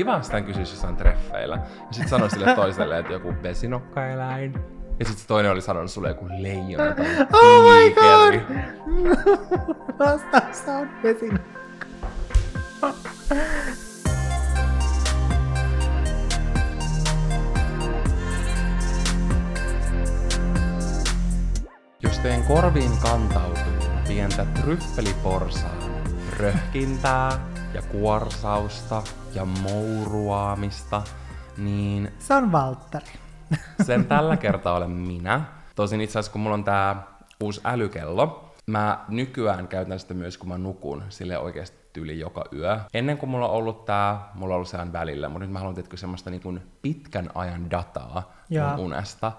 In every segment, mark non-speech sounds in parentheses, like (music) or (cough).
kiva sitä kysyisi jossain treffeillä. Ja sit sanoi sille toiselle, että joku vesinokkaeläin. Ja sitten toinen oli sanonut sulle joku leijona tai (laughs) Oh my god! (laughs) Vastaus on vesin. Jos teidän korviin kantautuu pientä tryffeliporsaan röhkintää ja kuorsausta ja mouruaamista, niin Se on Valtteri. (laughs) sen tällä kertaa olen minä. Tosin itse asiassa kun mulla on tää uusi älykello, mä nykyään käytän sitä myös kun mä nukun sille oikeasti tyyli joka yö. Ennen kuin mulla on ollut tää, mulla on ollut sehän välillä, mutta nyt mä haluan tietysti semmoista niin kuin pitkän ajan dataa Jaa. mun unesta.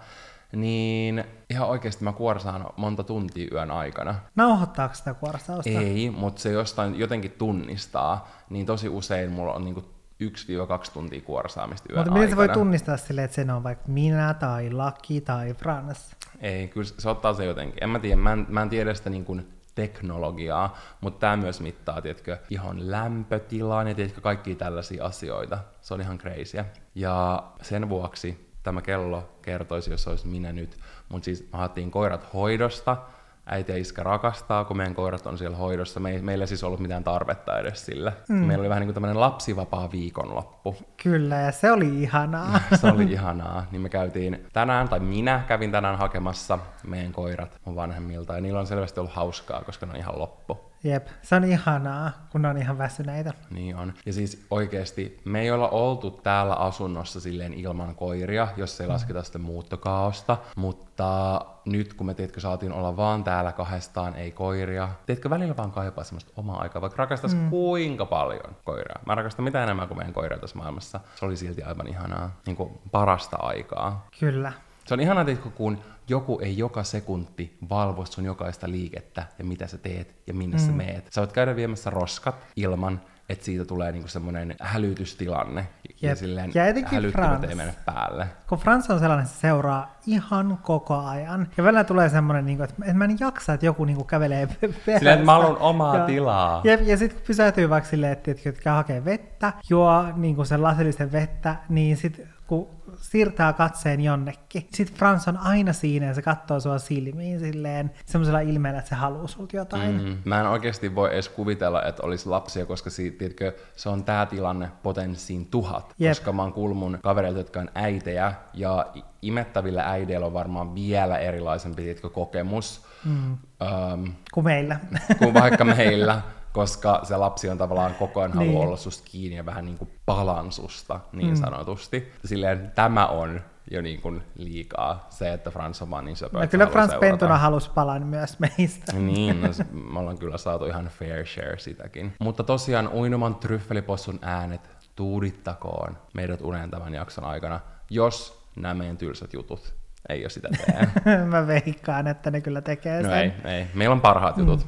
Niin ihan oikeasti mä kuorsaan monta tuntia yön aikana. Nauhoittaako sitä kuorsausta? Ei, mutta se jostain jotenkin tunnistaa, niin tosi usein mulla on niinku 1-2 tuntia kuorsaamista yön Mutta miten se voi tunnistaa silleen, että se on vaikka minä tai Laki tai Frans? Ei, kyllä se ottaa se jotenkin. En mä tiedä, mä en, mä en tiedä sitä niin kuin teknologiaa, mutta tämä myös mittaa, tiedätkö, ihon lämpötilan ja tiedätkö, kaikkia tällaisia asioita. Se on ihan crazyä. Ja sen vuoksi tämä kello kertoisi, jos olisi minä nyt. Mutta siis me haettiin koirat hoidosta, äiti ja iskä rakastaa, kun meidän koirat on siellä hoidossa. Me ei, meillä ei siis ollut mitään tarvetta edes sille. Mm. Meillä oli vähän niin kuin tämmöinen lapsivapaa viikonloppu. Kyllä, ja se oli ihanaa. (laughs) Se oli ihanaa. Niin me käytiin tänään, tai minä kävin tänään hakemassa meidän koirat mun vanhemmilta. Ja niillä on selvästi ollut hauskaa, koska ne on ihan loppu. Jep, se on ihanaa, kun on ihan väsyneitä. Niin on. Ja siis oikeesti, me ei olla oltu täällä asunnossa silleen ilman koiria, jos ei lasketa sitä muuttokaaosta. Mutta nyt kun me tiedätkö, saatiin olla vaan täällä kahdestaan, ei koiria. Tiedätkö, välillä vaan kaipaa semmoista omaa aikaa, vaikka rakastais mm. kuinka paljon koiraa. Mä rakastan mitä enemmän kuin meidän koiraa tässä maailmassa. Se oli silti aivan ihanaa. Niin kuin parasta aikaa. Kyllä. Se on ihanaa, tiedätkö, kun joku ei joka sekunti valvo sun jokaista liikettä ja mitä sä teet ja minne mm. sä meet. Sä voit käydä viemässä roskat ilman, että siitä tulee niinku semmoinen hälytystilanne. Ja Jep. silleen Ja etenkin Frans. ei mene päälle. Kun Frans on sellainen, että se seuraa ihan koko ajan. Ja välillä tulee semmoinen, niin kuin, että että mä en jaksa, että joku niin kuin, kävelee pe- perässä. Silleen, että mä haluan omaa Ja- tilaa. Jep, ja sitten kun pysähtyy vaikka silleen, että, että käy hakee vettä, juo niin kuin sen lasillisen vettä, niin sitten kun siirtää katseen jonnekin, sit Frans on aina siinä ja se katsoo sua silmiin silleen semmoisella ilmeellä, että se haluaa sulta jotain. Mm. Mä en oikeasti voi edes kuvitella, että olisi lapsia, koska siitä, tiedätkö, se on tää tilanne potenssiin tuhat. Jep. Koska mä oon kuullut mun kavereilta, jotka on äitejä, ja imettävillä äideillä on varmaan vielä erilaisempi tiedätkö, kokemus mm. ähm, Kuin meillä. kuin vaikka meillä, (laughs) koska se lapsi on tavallaan koko ajan haluaa Niin. olla susta kiinni ja vähän niin kuin palan susta, niin mm. sanotusti. Silleen tämä on jo niin kuin liikaa, se, että Frans on vaan niin söpö, No, kyllä Frans. Pentuna halusi palan myös meistä. Niin, no, (laughs) me ollaan kyllä saatu ihan fair share sitäkin. Mutta tosiaan uinuman tryffelipossun äänet tuudittakoon meidät uneen tämän jakson aikana, jos nämä meidän tylsät jutut ei ole sitä tee. (laughs) Mä veikkaan, että ne kyllä tekee No sen. ei, ei. Meillä on parhaat jutut.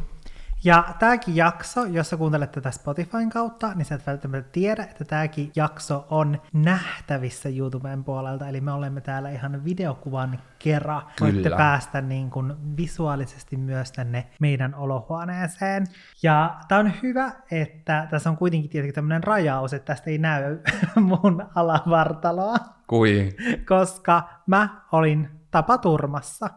Ja tämäkin jakso, jos sä kuuntelet tätä Spotifyn kautta, niin sä et välttämättä tiedä, että tämäkin jakso on nähtävissä YouTuben puolelta. Eli me olemme täällä ihan videokuvan kerran. Voitte Kyllä. päästä niin kuin visuaalisesti myös tänne meidän olohuoneeseen. Ja tää on hyvä, että tässä on kuitenkin tietenkin tämmöinen rajaus, että tästä ei näy (laughs) mun alavartaloa, Kui? koska mä olin tapaturmassa.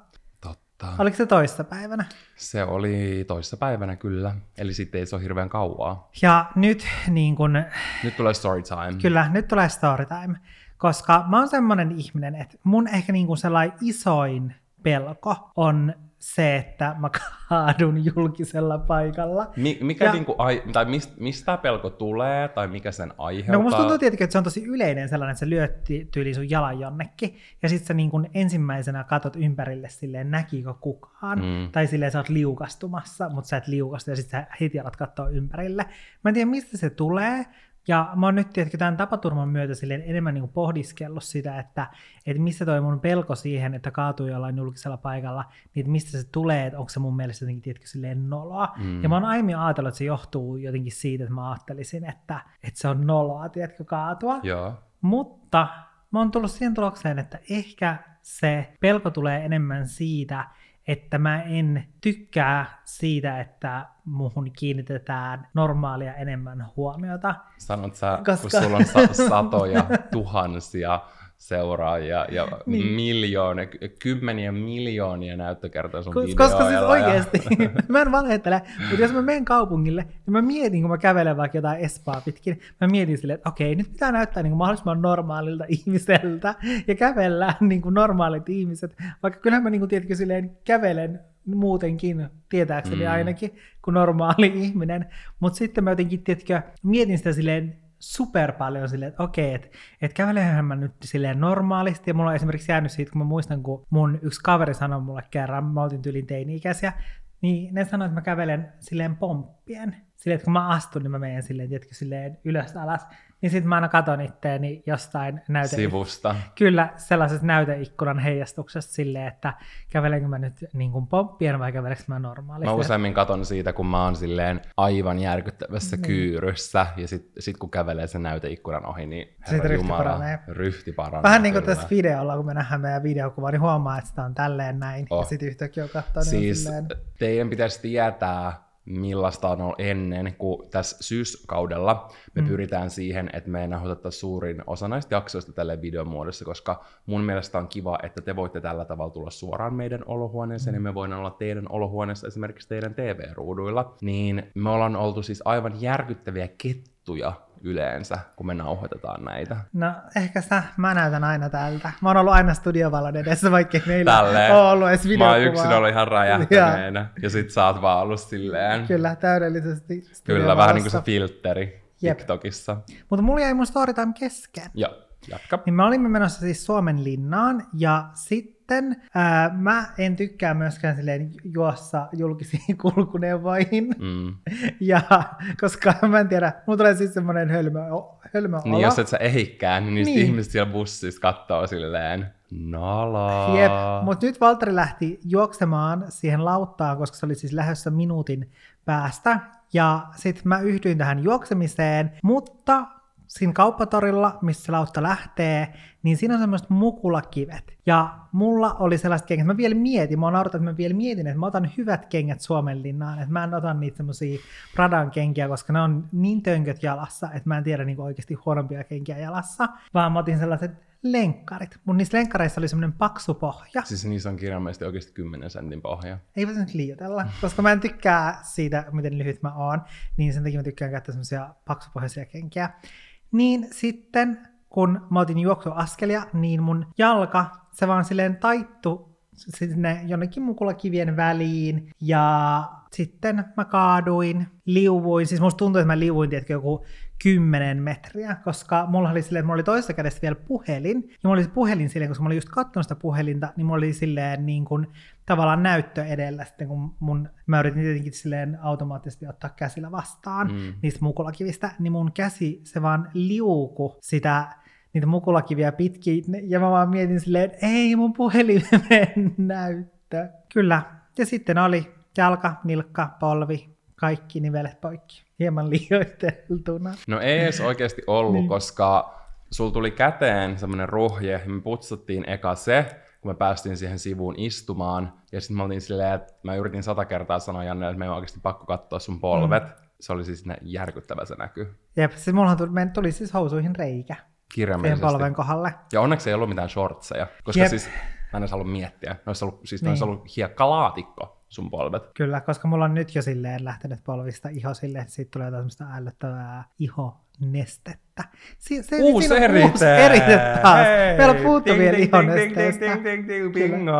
Totta. Oliko se toissa päivänä? Se oli toissa päivänä kyllä, eli sitten ei se ole hirveän kauaa. Ja nyt niin kun, Nyt tulee story time. kyllä, nyt tulee story time, koska mä oon semmonen ihminen, että mun ehkä niin kuin sellainen isoin pelko on se, että mä kaadun julkisella paikalla. Mi- mikä Ja- niinku, ai- tai mistä, mistä pelko tulee, tai mikä sen aiheuttaa? No musta tuntuu tietenkin, että se on tosi yleinen sellainen, että sä lyöt ty- tyyli sun jalan jonnekin, ja sitten sä niin kun ensimmäisenä katot ympärille silleen, näkikö kukaan, Mm. tai silleen sä oot liukastumassa, mutta sä et liukastu, ja sitten sä heti alat katsoa ympärille. Mä en tiedä, mistä se tulee, ja mä oon nyt tietenkin tämän tapaturman myötä silleen enemmän niin pohdiskellut sitä, että, että missä toi mun pelko siihen, että kaatuu jollain julkisella paikalla, niin että mistä se tulee, että onko se mun mielestä jotenkin tietenkin silleen noloa. Mm. Ja mä oon aiemmin ajatellut, että se johtuu jotenkin siitä, että mä ajattelisin, että, että se on noloa, tiedätkö, kaatua. Joo. Mutta mä oon tullut siihen tulokseen, että ehkä se pelko tulee enemmän siitä, että mä en tykkää siitä, että muhun kiinnitetään normaalia enemmän huomiota. Sanot sä, Koska- kun sulla on sa- satoja, tuhansia seuraajia ja Niin. miljoonia, ky- kymmeniä miljoonia näyttökertoja sun Kos- Koska siis ja- oikeasti, (laughs) mä en valehtele, mutta jos mä menen kaupungille, niin mä mietin, kun mä kävelen vaikka jotain Espaa pitkin, mä mietin silleen, että okei, nyt pitää näyttää niin kuin mahdollisimman normaalilta (laughs) ihmiseltä ja kävellä niin kuin normaalit ihmiset, vaikka kyllähän mä niin kuin, tiedätkö, silleen kävelen muutenkin, tietääkseni Mm. ainakin, kuin normaali ihminen, mutta sitten mä jotenkin, tiedätkö, mietin sitä silleen super paljon silleen, että okei, että et kävelenhän mä nyt silleen normaalisti, ja mulla on esimerkiksi jäänyt siitä, kun mä muistan, kun mun yksi kaveri sanoi mulle kerran, mä oltiin tyylin teini-ikäisiä, niin ne sanoi, että mä kävelen silleen pomppien. Silleen, että kun mä astun, niin mä menen silleen, tiedätkö, silleen ylös alas. Niin sitten mä aina katon itteeni jostain näyte... sivusta. Kyllä, sellaisesta näyteikkunan heijastuksesta silleen, että kävelenkö mä nyt niin kuin pomppien vai kävelenkö mä normaalisti. Mä useammin katon siitä, kun mä oon silleen aivan järkyttävässä Niin. kyyryssä, ja sit, sit kun kävelee sen näyteikkunan ohi, niin herra ryhti Jumala, paranee. ryhti paranee. Vähän niin kuin kyllä. tässä videolla, kun me nähdään meidän videokuvaa, niin huomaa, että sitä on tälleen näin. Oh. Ja sitten yhtäkkiä on katsoo, niin Siis on silleen... teidän pitäisi tietää, millaista on ollut ennen, kun tässä syyskaudella me mm. pyritään siihen, että me nauhoitettaisiin suurin osa näistä jaksoista tälle videon muodossa, koska mun mielestä on kiva, että te voitte tällä tavalla tulla suoraan meidän olohuoneeseen, mm. ja me voidaan olla teidän olohuoneessa esimerkiksi teidän TV-ruuduilla. Niin me ollaan oltu siis aivan järkyttäviä kettuja yleensä, kun me nauhoitetaan näitä. No ehkä sitä mä näytän aina tältä. Mä oon ollut aina studiovalon edessä, vaikka meillä Tälleen. ole ollut edes Mä videokuvaa. oon yksin ollut ihan räjähtäneenä, ja sit sä oot vaan ollut silleen. Kyllä, täydellisesti Kyllä, vähän niin kuin se filtteri Jep. TikTokissa. Mutta mulla jäi mun storytime kesken. Joo, jatka. Niin me olimme menossa siis Suomen linnaan ja sitten ää, mä en tykkää myöskään silleen juossa julkisiin (laughs) kulkuneuvoihin. Mm. (laughs) Ja koska mä en tiedä, mulla tulee siis semmoinen hölmö, hölmö Niin jos et sä ehikään, niin niistä Niin. ihmiset siellä bussissa kattoo silleen, nalaa. Jep, mutta nyt Valtteri lähti juoksemaan siihen lauttaan, koska se oli siis lähdössä minuutin päästä. Ja sitten mä yhdyin tähän juoksemiseen, mutta siinä kauppatorilla, missä lautta lähtee, niin siinä on semmoiset mukulakivet. Ja mulla oli sellaiset kengät, mä vielä mietin, mä oon naurattu, että mä vielä mietin, että mä otan hyvät kengät Suomen linnaan, että mä en ota niitä semmosia Pradan kenkiä, koska ne on niin tönköt jalassa, että mä en tiedä niin oikeasti huonompia kenkiä jalassa, vaan mä otin sellaiset lenkkarit. Mun niissä lenkkareissa oli semmoinen paksu pohja. Siis niissä on kirjaimellisesti oikeasti 10 sentin pohja. Eipä se nyt liioitella, koska mä en tykkää siitä, miten lyhyt mä oon, niin sen takia mä tykkään käyttää semmoisia paksupohjaisia kenkiä. Niin sitten, kun mä otin juoksuaskelia, niin mun jalka, se vaan silleen taittu sinne jonnekin mukulakivien väliin, ja sitten mä kaaduin, liuvuin, siis musta tuntui, että mä liuvuin, tiedätkö, joku 10 metriä, koska mulla oli silleen, että mulla oli toisessa kädessä vielä puhelin, ja mulla oli se puhelin silleen, koska mä olin just katsonut sitä puhelinta, niin mulla oli silleen niin kuin, tavallaan näyttö edellä sitten, kun mun, mä yritin tietenkin silleen automaattisesti ottaa käsillä vastaan Mm. niistä mukulakivistä, niin mun käsi, se vaan liuku sitä niitä mukulakiviä pitkin, ja mä vaan mietin silleen, että ei mun puhelimen (laughs) näyttö. Kyllä, ja sitten oli jalka, nilkka, polvi, kaikki nivelet poikki. Hieman liioiteltuna. No ei edes oikeasti ollut, Niin. koska sul tuli käteen semmoinen ruhje, ja me putsattiin eka se, kun me päästiin siihen sivuun istumaan, ja sitten me oltiin silleen, että mä yritin sata kertaa sanoa Janne, että meidän on oikeasti pakko katsoa sun polvet. Mm. Se oli siis järkyttävä se näky. Jep, siis mullahan tuli, tuli siis housuihin reikä Kirjaimellisesti. polven kohdalle. Ja onneksi ei ollut mitään shortseja, koska Jep. siis mä en edes halua miettiä. Ne olisi ollut, siis Niin. olisi ollut hiekkalaatikko sun polvet. Kyllä, koska mulla on nyt jo silleen lähtenyt polvista iho silleen, että siitä tulee jotain semmoista ällöttävää ihonestettä. Si- se, Uusi siinä on erite! Uusi erite taas. Hei! Meillä puuttuu Ding, vielä ding, ding, ding, ding, ding, ding, Kyllä. bingo!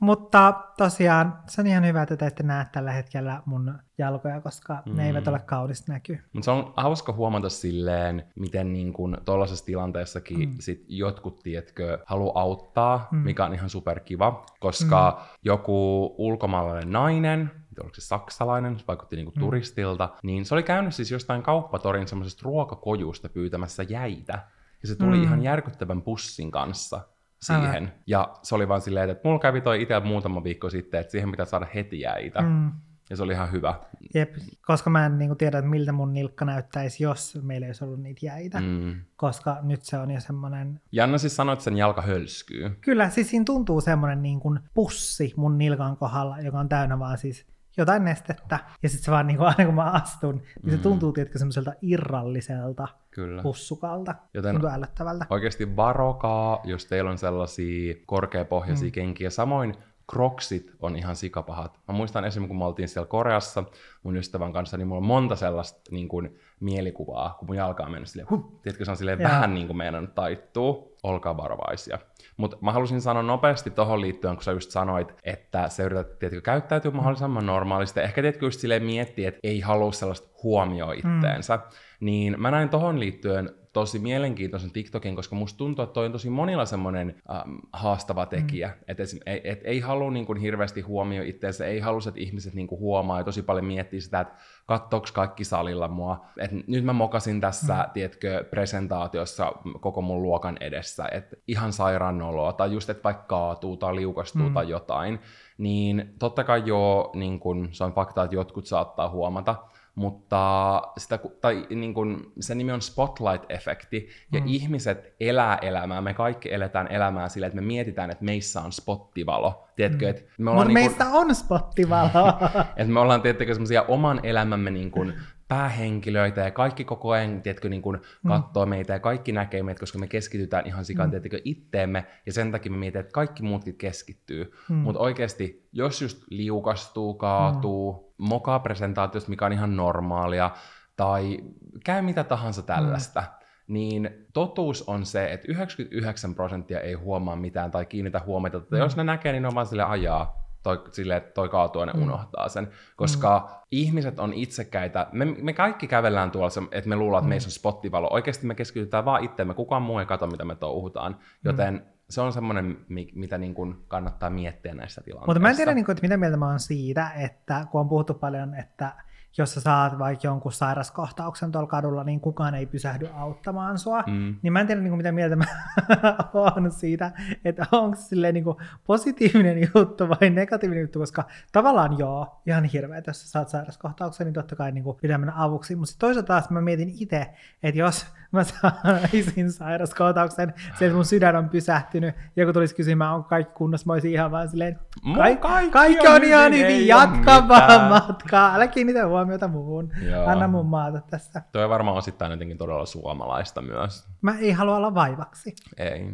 Mutta tosiaan se on ihan hyvä, että te ette näe tällä hetkellä mun jalkoja, koska mm. ne eivät ole kaunista näkyy. Mutta se on hauska huomata silleen, miten niin kun tuollaisessa tilanteessakin mm. sit jotkut, tietkö, haluaa auttaa, mm. mikä on ihan superkiva, koska mm. joku ulkomaalainen nainen, oliko se saksalainen, se vaikutti niinku mm. turistilta, niin se oli käynyt siis jostain kauppatorin semmoisesta ruokakojusta pyytämässä jäitä. Ja se tuli. Mm. ihan järkyttävän pussin kanssa siihen. Aivan. Ja se oli vaan silleen, että mulla kävi toi itse muutama viikko sitten, että siihen pitää saada heti jäitä. Mm. Ja se oli ihan hyvä. Jep, koska mä en niin tiedä, että miltä mun nilkka näyttäisi, jos meillä ei olisi ollut niitä jäitä. Mm. Koska nyt se on jo semmoinen... Janna siis sanoi, että sen jalka hölskyy. Kyllä, siis siinä tuntuu semmoinen niin kuin pussi mun nilkan kohdalla, joka on täynnä vaan siis jotain nestettä. Ja sitten se vaan niin kuin, aina kun mä astun, niin se Mm. tuntuu tietenkin semmoiselta irralliselta Kyllä. pussukalta. Joten Tuntuu ällöttävältä. Oikeasti varokaa, jos teillä on sellaisia korkeapohjaisia mm. kenkiä. Samoin kroksit on ihan sikapahat. Mä muistan esimerkiksi, kun me oltiin siellä Koreassa mun ystävän kanssa, niin mulla on monta sellaista niin kuin, mielikuvaa, kun mun jalka on mennyt silleen, huh, tiedätkö, se on silleen Joo. vähän niin kuin meidän taittuu. Olkaa varovaisia. Mutta mä halusin sanoa nopeasti tohon liittyen, kun sä just sanoit, että sä yrität, tiedätkö, käyttäytyä mahdollisimman normaalisti. Ehkä tiedätkö just silleen miettiä, että ei halua sellaista huomioon itteensä. Mm. Niin mä näin tohon liittyen tosi mielenkiintoisen TikTokin, koska musta tuntuu, että toi on tosi monilla semmoinen ähm, haastava tekijä. Mm. Että et, et, et ei halua niin kuin hirveästi huomioon itseensä, ei halua, että ihmiset niin kuin huomaa ja tosi paljon miettii sitä, että kattooks kaikki salilla mua. Et nyt mä mokasin tässä, mm. tiedätkö, presentaatiossa koko mun luokan edessä, että ihan sairaan noloa, tai just, että vaikka kaatuu tai liukastuu mm. tai jotain, niin totta kai joo, niin kun, se on fakta, että jotkut saattaa huomata, mutta sitä, tai niin kun, se nimi on spotlight-efekti, ja Mm. ihmiset elää elämää, me kaikki eletään elämää sillä, että me mietitään, että meissä on spottivalo, tiedätkö, Mm. että me ollaan Mutta niin kun- meistä on spottivalo. (laughs) että me ollaan tietenkin semmoisia oman elämämme niin kuin päähenkilöitä ja kaikki koko ajan tiedätkö, niin kuin katsoo meitä ja kaikki näkee meitä, koska me keskitytään ihan sikaan Mm. tiedätkö, itteemme ja sen takia me mietitään, että kaikki muutkin keskittyy. Mm. Mutta oikeasti, jos just liukastuu, kaatuu, mm. mokaa presentaatiosta, mikä on ihan normaalia, tai käy mitä tahansa tällaista, niin totuus on se, että 99 prosenttia ei huomaa mitään tai kiinnitä huomiota. Mm. Jos ne näkee, niin ne on vaan sille ajaa, toi, sille, että toi ne Mm. unohtaa sen. Koska mm. ihmiset on itsekäitä. Me, me kaikki kävellään tuolla, että me luullaan, että Mm. meissä on spottivalo. Oikeasti me keskitytään vaan itseemme. Kukaan muu ei katso, mitä me touhutaan. Joten mm. se on semmoinen, mi- mitä niin kuin kannattaa miettiä näissä tilanteissa. Mutta mä en tiedä, niin kuin, että mitä mieltä mä oon siitä, että kun on puhuttu paljon, että jos sä saat vaikka jonkun sairaskohtauksen tuolla kadulla, niin kukaan ei pysähdy auttamaan sua. Mm. Niin mä en tiedä, niin kuin, mitä mieltä mä (laughs) oon siitä, että onko se niin kuin, positiivinen (laughs) juttu vai negatiivinen juttu, koska tavallaan joo, ihan hirveä, että jos sä saat sairaskohtauksen, niin totta kai niin kuin, pitää mennä avuksi. Mutta toisaalta taas mä mietin itse, että jos mä saisin sairaskohtauksen, se, mun sydän on pysähtynyt, joku tulisi kysymään, onko kaikki kunnossa, mä olisin ihan vaan silleen, Kaik- kaikki kaikki, on on, ihan hyvin, jatka vaan matkaa, älä kiinnitä huomiota muuhun, Joo. anna mun maata tässä. Toi varmaan osittain jotenkin todella suomalaista myös. Mä ei halua olla vaivaksi. Ei.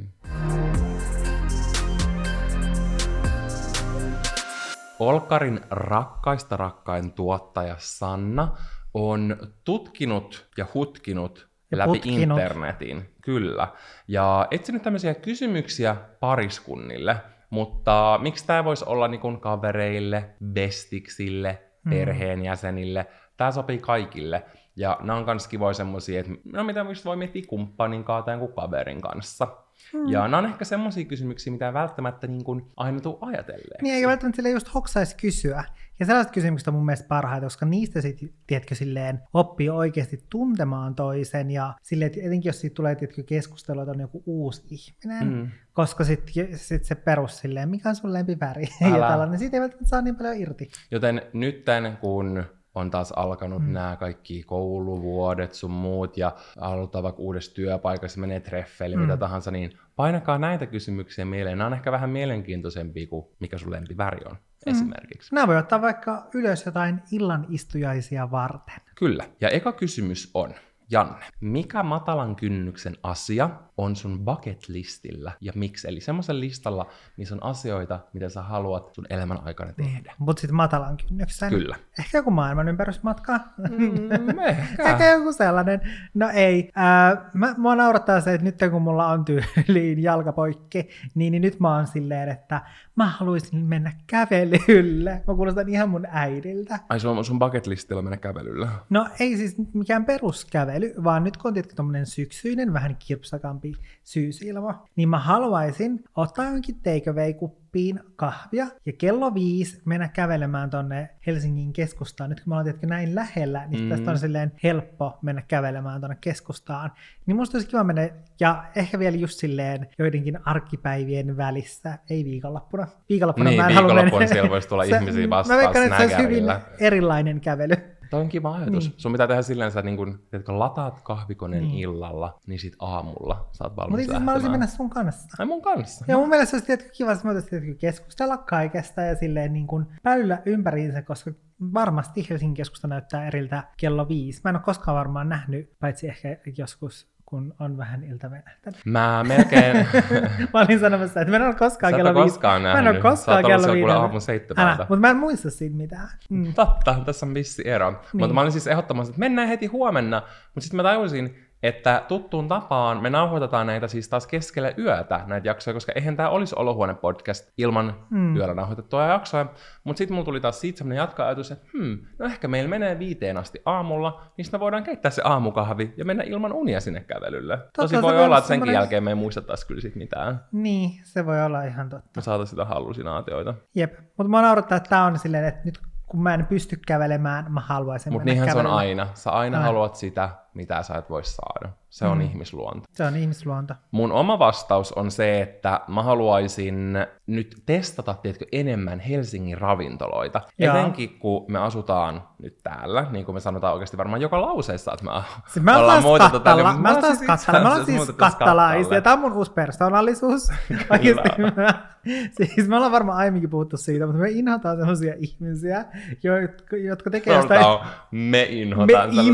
Olkarin rakkaista rakkain tuottaja Sanna on tutkinut ja hutkinut Ja läpi putkinut. internetin, kyllä. Ja etsinyt tämmöisiä kysymyksiä pariskunnille, mutta miksi tämä voisi olla niin kavereille, bestiksille. Perheenjäsenille, tämä sopii kaikille. Ja nämä on myös kivoja semmoisia, että no mitä voi miettiä kumppanin kanssa tai kaverin kanssa. Hmm. Ja nämä on ehkä semmoisia kysymyksiä, mitä ei välttämättä niin kuin aina tuu ajatelleeksi. Niin eikä välttämättä sille just hoksaisi kysyä. Ja sellaiset kysymykset on mun mielestä parhaita, koska niistä sitten, tiedätkö, silleen oppii oikeasti tuntemaan toisen ja silleen, että etenkin jos siitä tulee, tiedätkö, keskustelua, että on joku uusi ihminen, Mm. koska sitten sit se perus silleen, mikä on sun lempiväri (laughs) Älä. ja tällainen, siitä ei välttämättä saa niin paljon irti. Joten nytten, kun on taas alkanut Mm. nämä kaikki kouluvuodet sun muut ja aloittaa vaikka uudessa työpaikassa, menee treffeille, Mm. mitä tahansa, niin painakaa näitä kysymyksiä mieleen. Nämä on ehkä vähän mielenkiintoisempia kuin mikä sun lempiväri on mm. esimerkiksi. Nämä voi ottaa vaikka ylös jotain illan istujaisia varten. Kyllä. Ja eka kysymys on, Janne, mikä matalan kynnyksen asia on sun bucket listillä ja miksi? Eli semmoisen listalla, missä on asioita, mitä sä haluat sun elämän aikana tehdä. Mutta sitten matalan kynnyksen. Kyllä. Ehkä joku maailman ympärysmatka. Mm, ehkä. (laughs) Ehkä joku sellainen. No ei. Ää, mä, mua naurattaa se, että nyt kun mulla on tyyliin jalkapoikki, niin, niin nyt mä oon silleen, että mä haluaisin mennä kävelylle. Mä kuulostan ihan mun äidiltä. Ai sun, sun bucket listillä mennä kävelyllä. No ei siis mikään peruskävely, vaan nyt kun on tietenkin tommonen syksyinen, vähän kirpsakampi syysilma, niin mä haluaisin ottaa jonkin takeaway-kuppi koppiin kahvia ja kello viisi mennä kävelemään tonne Helsingin keskustaan. Nyt kun me ollaan tietenkin näin lähellä, niin mm. tästä on silleen helppo mennä kävelemään tonne keskustaan. Niin musta olisi kiva mennä, ja ehkä vielä just silleen joidenkin arkipäivien välissä, ei viikonloppuna. Viikonloppuna niin, mä en halua mennä. siellä voisi tulla (laughs) Se- ihmisiä vastaan Mä veikkaan, että se olisi hyvin erilainen kävely. Toi on kiva ajatus. Niin. Sun pitää tehdä silleen, että sä niin kun, tiedätkö, lataat kahvikoneen Niin. illalla, niin sit aamulla sä oot valmis Mutta asiassa mä lähtemään. mennä sun kanssa. Ai mun kanssa. Ja mun mielestä se olisi tietenkin kiva, että me keskustella kaikesta ja silleen niin kuin päyllä ympäriinsä, koska varmasti Helsingin keskusta näyttää eriltä kello viisi. Mä en ole koskaan varmaan nähnyt, paitsi ehkä joskus, kun on vähän iltavenähtänyt. Mä melkein... (laughs) mä olin sanomassa, että mä en ole koskaan kello viisi. koskaan Mä en ole nähnyt. Koskaan kello siellä kuule aamun seitsemältä. Älä, mutta mä en muista siitä mitään. Mm. Totta, tässä on vissi ero. Niin. Mutta mä olin siis ehdottomasti, että mennään heti huomenna. Mutta sitten mä tajusin, että tuttuun tapaan me nauhoitetaan näitä siis taas keskellä yötä, näitä jaksoja, koska eihän tämä olisi olohuone podcast ilman Mm. yöllä nauhoitettua jaksoja. Mutta sitten mulla tuli taas siitä semmoinen jatkoajatus, että hmm, no ehkä meillä menee viiteen asti aamulla, niin me voidaan keittää se aamukahvi ja mennä ilman unia sinne kävelylle. Tosi se voi olla, että senkin semmoinen- jälkeen me ei muistettaisi kyllä sit mitään. Niin, se voi olla ihan totta. Me saataisiin sitä hallusinaatioita. Jep, mutta mä naurattaa, että tää on silleen, että nyt kun mä en pysty kävelemään, mä haluaisin Mutta niinhän se on aina. Sä aina Aina. haluat sitä, mitä sä et voi saada. Se on Mm. ihmisluonto. Se on ihmisluonto. Mun oma vastaus on se, että mä haluaisin nyt testata, tiedätkö, enemmän Helsingin ravintoloita. Joo. Etenkin kun me asutaan nyt täällä, niin kuin me sanotaan oikeasti varmaan joka lauseessa, että me Siis mä ollaan muutettu kattala, tänne. mä oon taas itse kattala, mä asiassa siis muutettu kattalaisia, tämä on mun uusi persoonallisuus. (laughs) Oikeasti mä, siis me ollaan varmaan aiemminkin puhuttu siitä, mutta me inhotaan sellaisia ihmisiä, jotka, jotka tekee. Sanotaan, me inhotaan Me sellaisia.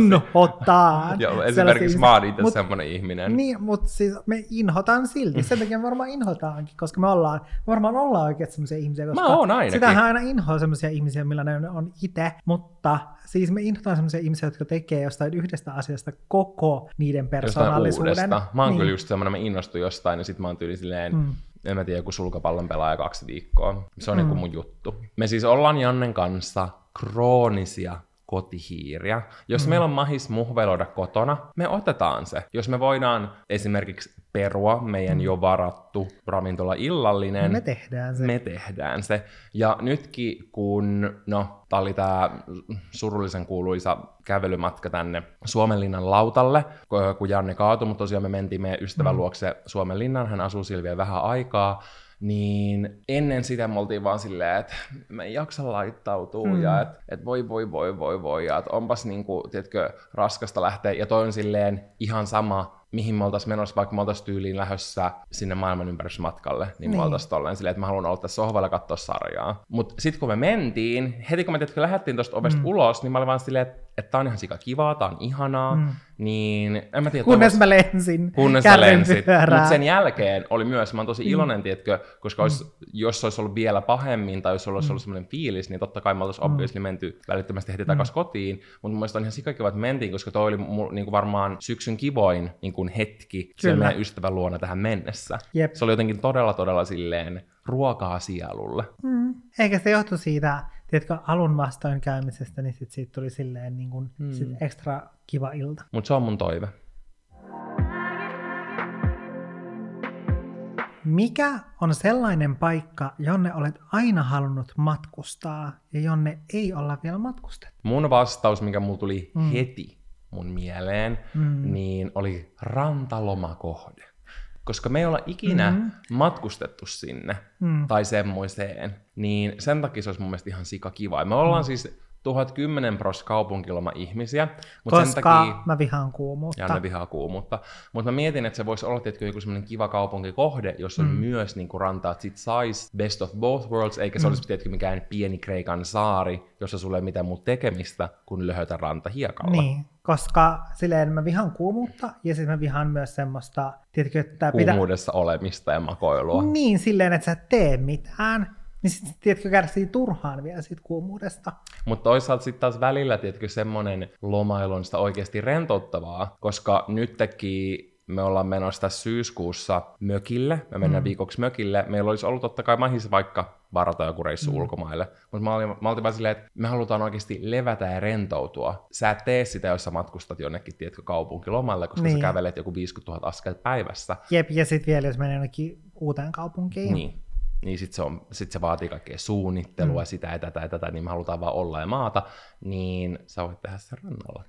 Inhotaan. Joo, esimerkiksi ihmisiä. mä oon itse Mut- semmoinen ihminen. Niin, mutta siis me inhotaan silti. Sen takia me varmaan inhotaankin, koska me ollaan, me varmaan ollaan oikeasti sellaisia ihmisiä, koska Mä oon ainakin. sitähän aina inhoa sellaisia ihmisiä, millainen ne on itse, mutta siis me inhotaan sellaisia ihmisiä, jotka tekee jostain yhdestä asiasta koko niiden Jostain persoonallisuuden. uudesta. Mä oon niin. kyllä just semmoinen, mä innostun jostain ja sit mä oon tyyli silleen, Mm. mm. en mä tiedä, joku sulkapallon pelaaja kaksi viikkoa. Se on Mm. mm. niinku mun juttu. Me siis ollaan Jannen kanssa kroonisia kotihiiriä. Jos mm. meillä on mahis muhveloida kotona, me otetaan se. Jos me voidaan esimerkiksi perua meidän jo varattu ravintola illallinen, Mm. Me tehdään se. me tehdään se. Ja nytkin, kun, no, tää oli tää surullisen kuuluisa kävelymatka tänne Suomenlinnan lautalle, ku- kun Janne kaatui, mutta tosiaan me mentiin meidän ystävän Mm. luokse Suomenlinnan, hän asuu Silviä vähän aikaa, niin ennen sitä me oltiin vaan silleen, että me ei jaksa laittautua mm. ja että et voi voi voi voi voi ja että onpas niinku, tiedätkö, raskasta lähteä ja toi on silleen ihan sama, mihin me oltaisiin menossa, vaikka me oltaisiin tyyliin lähdössä sinne maailman ympärysmatkalle, niin, niin. Niin. me oltaisiin tolleen silleen, että mä haluan olla tässä sohvalla katsoa sarjaa. Mutta sitten kun me mentiin, heti kun me tiedätkö, lähdettiin tuosta ovesta Mm. mm. ulos, niin mä olin vaan silleen, että, että tää on ihan sika kivaa, tää on ihanaa, Mm. mm. niin en mä tiedä, Kunnes mä lensin Kunnes sä lensit. kärrynpyörään. Mutta sen jälkeen oli myös, mä oon tosi Mm. iloinen, tiedätkö, koska olisi, jos olisi ollut vielä pahemmin tai jos olisi ollut semmoinen fiilis, niin totta kai me oltaisiin Mm. obviously menty välittömästi heti takaisin kotiin. Mutta mun mielestä on ihan sikakiva, että mentiin, koska toi oli mu- niinku varmaan syksyn kivoin niinku hetki Kyllä. meidän ystävän luona tähän mennessä. Jep. Se oli jotenkin todella, todella silleen ruokaa sielulle. Mm. Eikä se johtu siitä, tiedätkö, alun vastoinkäymisestä, niin sit siitä tuli silleen niin kuin, Mm. sit ekstra kiva ilta. Mutta se on mun toive. Mikä on sellainen paikka, jonne olet aina halunnut matkustaa ja jonne ei olla vielä matkustettu? Mun vastaus, mikä mulla tuli mm. heti mun mieleen, Mm. niin oli rantalomakohde. Koska me ei olla ikinä Mm. mm. matkustettu sinne Mm. tai semmoiseen, niin sen takia se olisi mun mielestä ihan sika kiva. Ja Me ollaan mm. siis 1010 pros kaupunkiloma ihmisiä, mutta Koska sen takia... mä vihaan kuumuutta. Ja ne vihaa kuumuutta. Mutta mä mietin, että se voisi olla tietysti joku semmoinen kiva kaupunkikohde, jossa on Mm. myös niin rantaa, että sit sais best of both worlds, eikä se Mm. olisi tietysti mikään pieni Kreikan saari, jossa sulle ei mitään muuta tekemistä kuin löhötä ranta hiekalla. Niin, koska silleen mä vihaan kuumuutta ja sitten mä vihaan myös semmoista, tiedätkö, että tää pitää... Kuumuudessa olemista ja makoilua. Niin, silleen, että sä et tee mitään. Niin sit, tiedätkö, kärsii turhaan vielä siitä kuumuudesta. Mutta toisaalta sitten taas välillä, tiedätkö, semmoinen lomailu on sitä oikeasti rentouttavaa, koska nytkin me ollaan menossa tässä syyskuussa mökille, me mennään Mm. viikoksi mökille, meillä olisi ollut totta kai mahis vaikka varata joku reissu Mm. ulkomaille, mutta mä olin, mä oltiin vaan silleen, että me halutaan oikeasti levätä ja rentoutua. Sä et tee sitä, jos sä matkustat jonnekin, tiedätkö, kaupunkilomalle, koska Niin. sä kävelet joku 50 000 askelta päivässä. Jep, ja sitten vielä jos menee jonnekin uuteen kaupunkiin. Niin. niin sitten se, on, sit se vaatii kaikkea suunnittelua, Mm. sitä ja tätä ja tätä, niin me halutaan vaan olla ja maata, niin sä voit tehdä sen rannalla.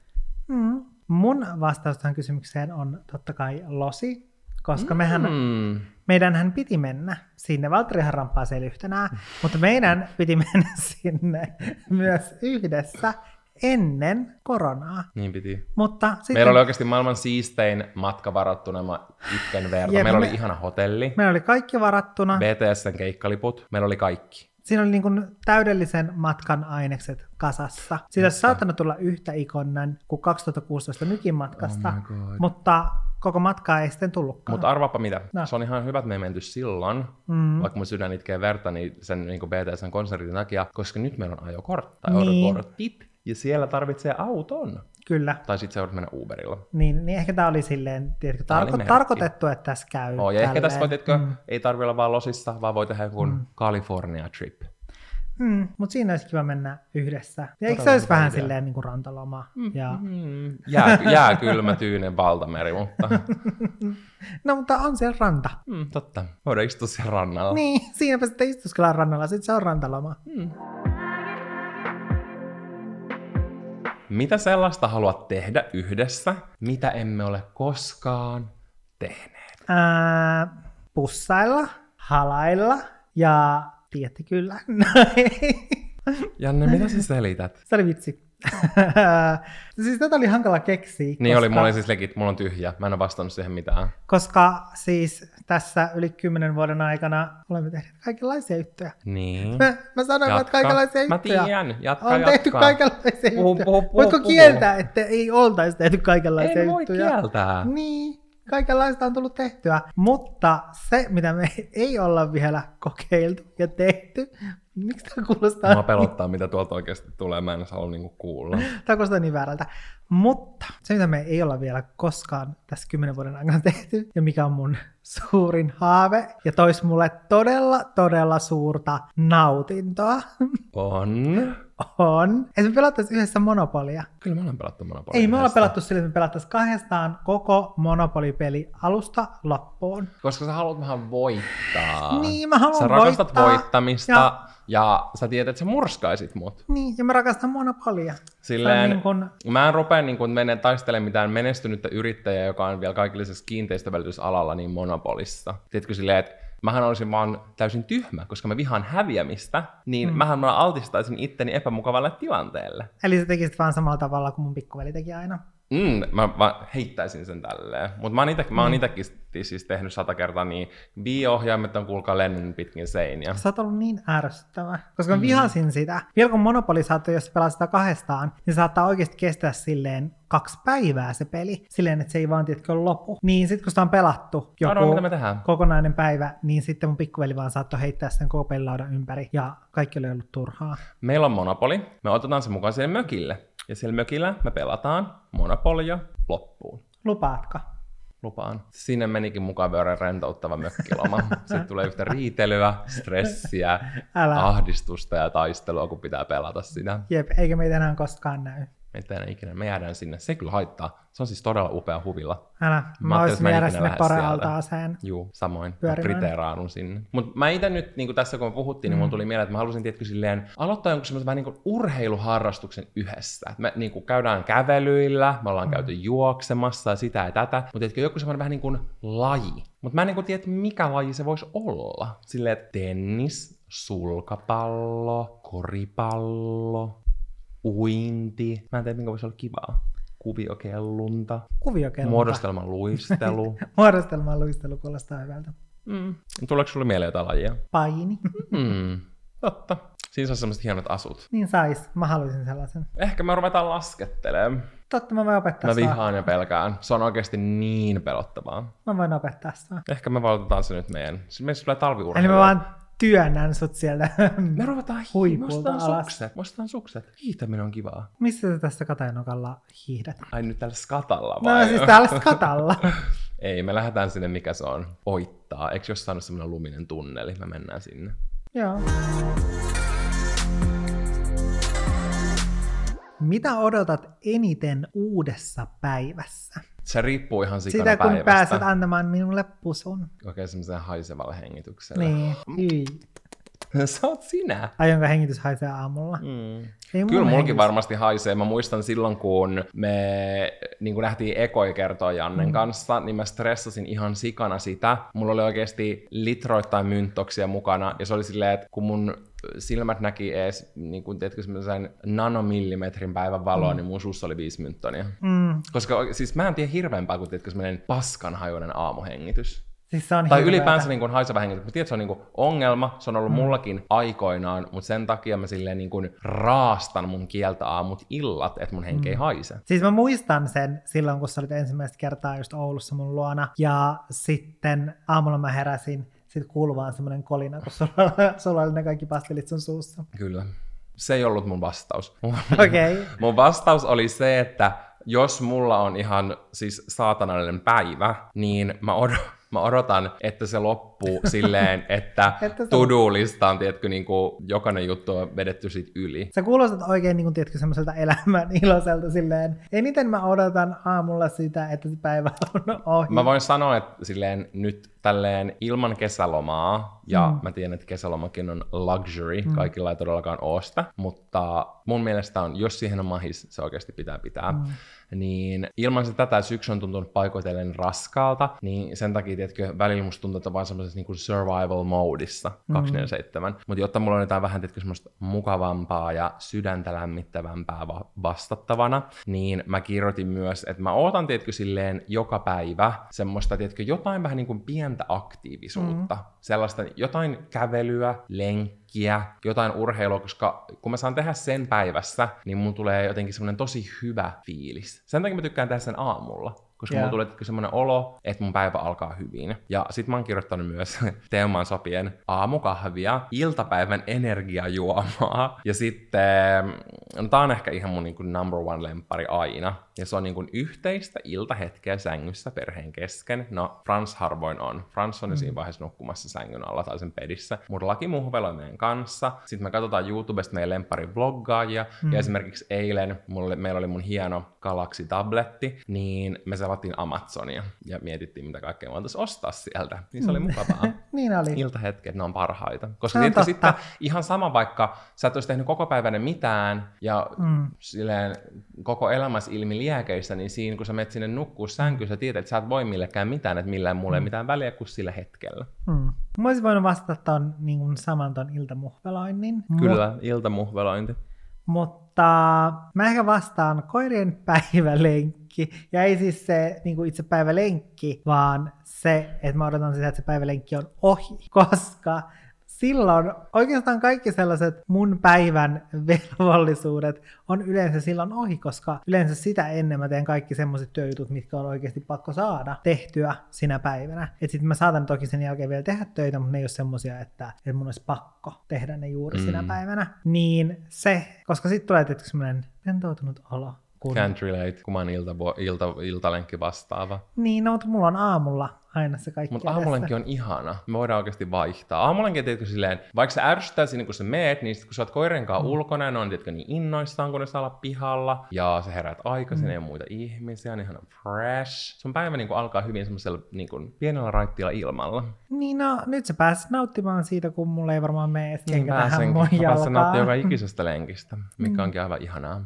Mm. Mun vastaus tähän kysymykseen on totta kai losi, koska mehän, Mm. meidänhän piti mennä sinne. Valtterihan ramppaa siellä yhtenään, mutta meidän piti mennä (laughs) sinne myös yhdessä ennen koronaa. Niin piti. Mutta sitten Meillä oli oikeasti maailman siistein matka varattuna, itken verta. Jep, Meillä oli me- ihana hotelli, meillä oli kaikki varattuna. BTSn keikkaliput, meillä oli kaikki. Siinä oli niin kuin täydellisen matkan ainekset kasassa. Siitä olisi saattanut tulla yhtä ikonnen kuin 2016 nykin matkasta, Oh mutta koko matkaa ei sitten tullutkaan. Mutta arvaapa mitä, No. se on ihan hyvä, että me ei menty silloin, Mm. vaikka mun sydän itkee verta, niin sen niin BTSn konsertin takia, koska nyt meillä on ajokortti tai Niin. kortit, ja siellä tarvitsee auton. Kyllä. Tai sitten voit mennä Uberilla. Niin, niin ehkä tämä oli silleen, tiedätkö, oli tarko- merkki. tarkoitettu, että tässä käy. Oh, ja ehkä tässä voi, tälleen. tiedätkö, ei tarvi olla vaan losissa, vaan voi tehdä joku mm. California trip. Mm, mutta siinä olisi kiva mennä yhdessä. Ja eikö se Todella olisi vähän idea. silleen niin kuin rantaloma? Ja... Mm. Jää, jää kylmä tyynen valtameri, mutta (laughs) No mutta on siellä ranta. mm, totta. Voidaan istua siellä rannalla. Niin, siinäpä sitten istuskellaan rannalla, sitten se on rantaloma. Mitä sellaista haluat tehdä yhdessä, mitä emme ole koskaan tehneet? Ää, pussailla, halailla ja tiedätte kyllä. (laughs) Janne, mitä sä selität? se oli vitsi. (laughs) siis tätä oli hankala keksiä. Niin koska, oli, mulla oli siis legit, mulla on tyhjä. Mä en ole vastannut siihen mitään. Koska siis tässä yli kymmenen vuoden aikana olemme tehneet kaikenlaisia juttuja. Niin. Mä, mä sanoin, Jatka. että kaikenlaisia Mä juttuja. tiedän, jatka, on jatka. tehty kaikenlaisia Puhu, juttuja. puhu, puhu, Voitko puhu. kieltää, että ei oltaisi tehty kaikenlaisia En voi juttuja? kieltää. Niin, kaikenlaista on tullut tehtyä. Mutta se, mitä me ei olla vielä kokeiltu ja tehty, miksi tämä kuulostaa, Mua pelottaa, mitä tuolta oikeasti tulee. Mä en halua niinku kuulla. tämä kuulostaa niin väärältä. Mutta se, mitä me ei olla vielä koskaan tässä kymmenen vuoden aikana tehty, ja mikä on mun suurin haave, ja tois mulle todella, todella suurta nautintoa, On. on, että me pelattaisiin yhdessä Monopolia. Kyllä me ollaan pelattu Monopoly Ei me olla yhdessä. pelattu sillä, että me pelattaisiin kahdestaan koko Monopoly-peli alusta loppuun. Koska sä haluat vähän voittaa. Niin, mä haluan Sä rakastat voittaa. voittamista ja... Ja- ja sä tiedät, että sä murskaisit mut. Niin, ja mä rakastan Monopolia. Silleen, niin kun- mä en rupea niin kun mene taistelemaan mitään menestynyttä yrittäjää, joka on vielä kaikillisessa kiinteistövälitysalalla niin monopolissa. Tiedätkö silleen, että mähän olisin vaan täysin tyhmä, koska mä vihaan häviämistä, niin mm. mähän mä altistaisin itteni epämukavalle tilanteelle. Eli sä tekisit vaan samalla tavalla kuin mun pikkuveli teki aina. Mm, mä vaan heittäisin sen tälleen. Mutta mä oon ite, mä oon itekin siis tehnyt sata kertaa niin. Bi-ohjaimet on kuulkaa lennon pitkin seiniä. Sä oot ollut niin ärsyttävä, koska mä vihasin sitä. Vielä kun Monopoly saattoi, jos pelaat sitä kahdestaan, niin saattaa oikeasti kestää silleen kaksi päivää se peli, silleen, että se ei vaan tiedätkö lopu. Niin sit kun sitä on pelattu joku Arvaa, mitä me tehdään. kokonainen päivä, niin sitten mun pikkuveli vaan saattoi heittää sen koko pelilaudan ympäri, ja kaikki oli ollut turhaa. Meillä on Monopoli. Me otetaan se mukaan siihen mökille. Ja siellä mökillä me pelataan Monopolia loppuun. Lupaatko? Lupaan. Sinne menikin mukaan verran rentouttava mökkiloma. (laughs) Sitten tulee yhtä riitelyä, stressiä, Älä. ahdistusta ja taistelua, kun pitää pelata sitä. Jep, eikä meitä enää koskaan näy. Ei enää ikinä, me jäädään sinne. Se kyllä haittaa. Se on siis todella upea huvila. Älä, Mä mä, en jäädä sinne parealtaaseen. Juu, samoin. Priteeraadun sinne. Mutta mä itse nyt, niin tässä kun me puhuttiin, niin mulla tuli mieleen, että mä halusin tietysti silleen aloittaa jonkun semmoisen vähän niin kuin urheiluharrastuksen yhdessä. Et me niin kuin käydään kävelyillä, me ollaan käyty juoksemassa ja sitä ja tätä. Mutta tiedätkö, joku semmoinen vähän niin kuin laji. Mutta mä en niin kuin tiedä, mikä laji se voisi olla. Silleen, että tennis, sulkapallo, koripallo, uinti. Mä en tiedä, mikä voisi olla kivaa. Kuviokellunta, Kuviokelma. muodostelman luistelu. (laughs) Muodostelman luistelu kuulostaa hyvältä. Mm. Tuleeko sulle mieleen jotain lajia? Paini. Mm. Totta. Siinä on semmoiset hienot asut. niin sais. Mä haluaisin sellaisen. Ehkä me ruvetaan laskettelemaan. Totta, mä voin opettaa Mä vihaan ja pelkään. Se on oikeasti niin pelottavaa. Mä voin opettaa sua. Ehkä me valitetaan se nyt meidän. Siis meistä tulee Eli talviurheilu. mä vaan työnnän sut sieltä. Me ruvetaan ostetaan alas. sukset. Ostetaan sukset. Hiihtäminen on kivaa. Missä sä tässä Katajanokalla hiihdät? Ai nyt tällä skatalla vai? No siis täällä skatalla. (laughs) Ei, me lähdetään sinne, mikä se on. Oittaa. Eikö jossain ole semmoinen luminen tunneli? Me mennään sinne. Joo. Mitä odotat eniten uudessa päivässä? Se riippuu ihan sikana Sitä kun päivästä. pääset antamaan minulle pusun. Okei, semmoisen haisevalle hengitykselle. Niin. Hyi. (laughs) Sä oot sinä. Aionko hengitys haisee aamulla? Mm. Ei Kyllä mulkin hengitys- varmasti haisee. Mä muistan silloin, kun me niin kun nähtiin ekoi kertoa Jannen mm. kanssa, niin mä stressasin ihan sikana sitä. Mulla oli oikeasti litroittain mynttoksia mukana, ja se oli silleen, että kun mun silmät näki ees, niin kun teetkö semmoisen nanomillimetrin päivän valoa, mm. niin mun suussa oli viisi mynttonia. Mm. Koska siis mä en tiedä hirveämpää kuin teetkö semmoinen paskanhajuinen aamuhengitys. Siis se on Tai ylipäänsä niin haiseva hengitys. Mä tiedän, että se on niin kuin ongelma, se on ollut mm. mullakin aikoinaan, mutta sen takia mä silleen niin kuin raastan mun kieltä aamut illat, että mun henki ei haise. Siis mä muistan sen silloin, kun sä olit ensimmäistä kertaa just Oulussa mun luona. Ja sitten aamulla mä heräsin, sitten kuului vaan semmoinen kolina, kun sulla, (laughs) sulla oli ne kaikki pastelit sun suussa. Kyllä. Se ei ollut mun vastaus. (laughs) Okei. Okay. mun vastaus oli se, että jos mulla on ihan siis saatanallinen päivä, niin mä, od- (laughs) mä odotan, että se loppuu (laughs) silleen, että Että se- to-do-lista on, tiedätkö, niin kuin jokainen juttu on vedetty sit yli. Sä kuulostat oikein, niin kuin, tiedätkö, semmoiselta elämän (laughs) iloiselta silleen. Eniten mä odotan aamulla sitä, että se päivä (laughs) on ohi. Mä voin sanoa, että silleen nyt tälleen ilman kesälomaa, ja Mm. mä tiedän, että kesälomakin on luxury, mm. kaikilla ei todellakaan sitä, mutta mun mielestä on, jos siihen on mahis, se oikeasti pitää pitää. Mm. Niin ilman sitä tätä syksy on tuntunut paikoitellen raskaalta, niin sen takia, tiedätkö, välillä musta tuntuu, että on vaan semmoisessa niin survival modissa 247. Mm. Mutta jotta mulla on jotain vähän, tiedätkö, semmoista mukavampaa ja sydäntä lämmittävämpää va- vastattavana, niin mä kirjoitin myös, että mä ootan, tiedätkö, silleen joka päivä semmoista, tiedätkö, jotain vähän niin kuin pientä aktiivisuutta. Mm. Sellaista, jotain kävelyä, lenkkiä, jotain urheilua, koska kun mä saan tehdä sen päivässä, niin mun tulee jotenkin semmoinen tosi hyvä fiilis. Sen takia mä tykkään tehdä sen aamulla. Koska Joo. mulla tulee semmoinen olo, että mun päivä alkaa hyvin. Ja sit mä oon kirjoittanut myös (laughs) teemaan sopien aamukahvia, iltapäivän energiajuomaa. Ja sitten, no tää on ehkä ihan mun niin kuin number one lempari aina. Ja se on niin kuin yhteistä iltahetkeä sängyssä perheen kesken. No, Frans harvoin on. Frans on jo siinä vaiheessa nukkumassa sängyn alla tai sen pedissä. Mun laki muhveloi meidän kanssa. Sitten me katsotaan YouTubesta meidän lempari vloggaajia. Mm. Ja esimerkiksi eilen mulle, meillä oli mun hieno Galaxy-tabletti, niin me selattiin Amazonia ja mietittiin, mitä kaikkea me voitaisiin ostaa sieltä. Niin se oli mukavaa. (laughs) niin oli. Iltahetket, ne on parhaita. Koska on tiedätkö, sitten ihan sama vaikka sä et olisi tehnyt koko päivänä mitään ja mm. silleen koko elämässä ilmi liekeissä, niin siinä kun sä menet sinne nukkuu sänkyyn, sä tiedät, että sä et voi millekään mitään, että millään mulle ei mitään väliä kuin sillä hetkellä. Mm. Mä olisin voinut vastata ton, niin kuin saman ton iltamuhveloinnin. Kyllä, iltamuhvelointi. Mutta mä ehkä vastaan koirien päivälenkki. Ja ei siis se niin kuin itse päivälenkki, vaan se, että mä odotan sitä, että se päivälenkki on ohi. (laughs) Koska silloin oikeastaan kaikki sellaiset mun päivän (laughs) velvollisuudet on yleensä silloin ohi, koska yleensä sitä ennen mä teen kaikki semmoiset työjutut, mitkä on oikeasti pakko saada tehtyä sinä päivänä. Et sit mä saatan toki sen jälkeen vielä tehdä töitä, mutta ne ei ole semmoisia, että, että mun olisi pakko tehdä ne juuri mm. sinä päivänä. Niin se, koska sitten tulee tietysti semmoinen rentoutunut olo. Kun... Can't relate, kun mä oon ilta, ilta, iltalenkki vastaava. Niin, no, mutta mulla on aamulla aina se kaikki Mutta edessä. aamulenkin on ihana. Me voidaan oikeasti vaihtaa. Aamulenkin, tiedätkö, silleen, vaikka se ärsyttää siinä, kun sä meet, niin sit, kun sä oot koiren kanssa mm. ulkona, ne on tiedätkö, niin innoissaan, kun ne saa olla pihalla. Ja sä heräät aikaisin, mm. ei ole muita ihmisiä, niin ihan fresh. Sun päivä niin kuin, alkaa hyvin semmoisella niin kuin, pienellä raittiilla ilmalla. Niin no, nyt sä pääset nauttimaan siitä, kun mulla ei varmaan mene edes Niin kenkä tähän mun pääsen nauttimaan joka ikisestä lenkistä, mikä onkin aivan ihanaa.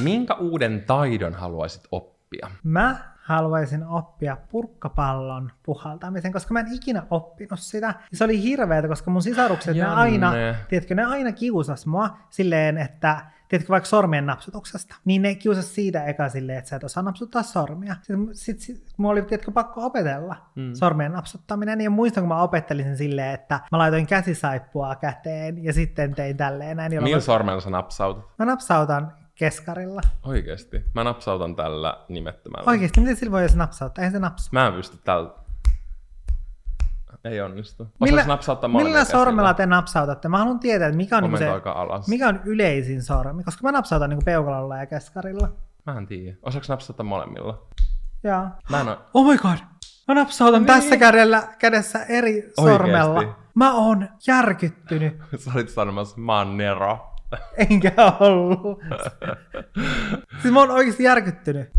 Minkä uuden taidon haluaisit oppia? Mä haluaisin oppia purkkapallon puhaltamisen, koska mä en ikinä oppinut sitä. Se oli hirveetä, koska mun sisarukset, ne Janne. aina, tiedätkö, ne aina kiusas mua silleen, että tiedätkö, vaikka sormien napsutuksesta, niin ne kiusas siitä eka silleen, että sä et osaa napsuttaa sormia. Sitten sit, sit, mulla oli, tiedätkö, pakko opetella mm. sormien napsuttaminen, ja muistan, kun mä opettelin sen silleen, että mä laitoin käsisaippua käteen, ja sitten tein tälleen näin. Millä mä, sormella sä napsautat? mä napsautan keskarilla. Oikeesti. Mä napsautan tällä nimettömällä. Oikeesti, miten sillä voi edes napsauttaa? Eihän se napsu. Mä en pysty tällä. Ei onnistu. Millä, Osais napsauttaa molemmilla millä käsillä? sormella te napsautatte? Mä haluan tietää, että mikä on, niinku se, alas. mikä on yleisin sormi, koska mä napsautan niinku peukalolla ja keskarilla. Mä en tiedä. Osaaks napsauttaa molemmilla? Ja. Mä en oo... Oh my god! Mä napsautan niin. tässä kädellä, kädessä eri Oikeesti? sormella. Mä oon järkyttynyt. (laughs) Sä olit sanomassa, mä oon Nero. (laughs) Enkä ollut. (laughs) siis mä oon oikeasti järkyttynyt.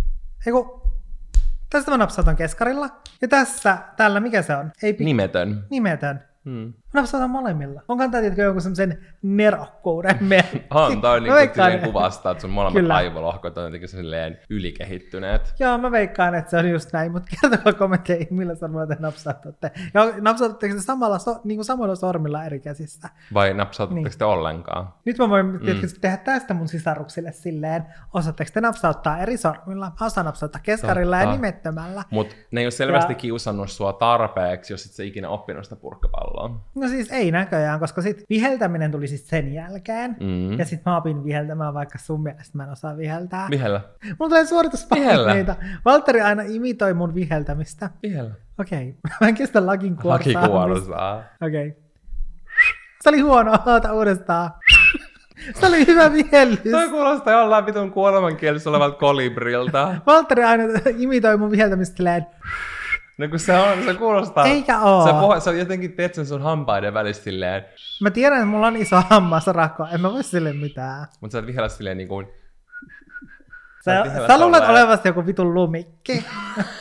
Eiku, tästä mä napsautan keskarilla. Ja tässä, tällä, mikä se on? Ei pi- Nimetön. nimetön. Hmm. Napsautan molemmilla. On kantaa tietysti joku semmoisen nerokkuuden merkki. On, toi (laughs) niinku veikkaan, kuvastaa, että sun (laughs) molemmat Kyllä. aivolohkot on jotenkin silleen ylikehittyneet. Joo, mä veikkaan, että se on just näin, mutta kertokaa kommentteja, millä sormilla te napsautatte. Ja napsautatteko te samalla, so, niin kuin samoilla sormilla eri käsissä? Vai napsautatteko Niin. te ollenkaan? Nyt mä voin mm. tehdä tästä mun sisaruksille silleen, osaatteko te napsauttaa eri sormilla? Osaan napsauttaa keskarilla ja Totta. nimettömällä. Mut ne ei ole selvästi Ja- kiusannut sua tarpeeksi, jos et sä ikinä oppinut sitä purkkapalloa. No siis ei näköjään, koska sit viheltäminen tuli siis sen jälkeen. Mm. Ja sit mä opin viheltämään, vaikka sun mielestä mä en osaa viheltää. Vihellä. Mulla tulee suorituspaineita. Valtteri aina imitoi mun viheltämistä. Vihellä. Okei, (laughs) mä en kestä lakin kuorsaamista. Laki kuorsaa. Okei. Se oli huono, oota uudestaan. Se oli hyvä vihellys. Toi kuulostaa jollain vitun kuolemankielessä olevalta kolibrilta. Valtteri aina imitoi mun viheltämistä silleen, No kun se on, se kuulostaa... Eikä oo. Se, puh- se on jotenkin, teet sen sun hampaiden välissä silleen, Mä tiedän, että mulla on iso hammasrakko, en mä voi sille mitään. mutta sä et vihellä silleen niin kuin... Sä, vihellä sä luulet olevasti joku vitun lumikki.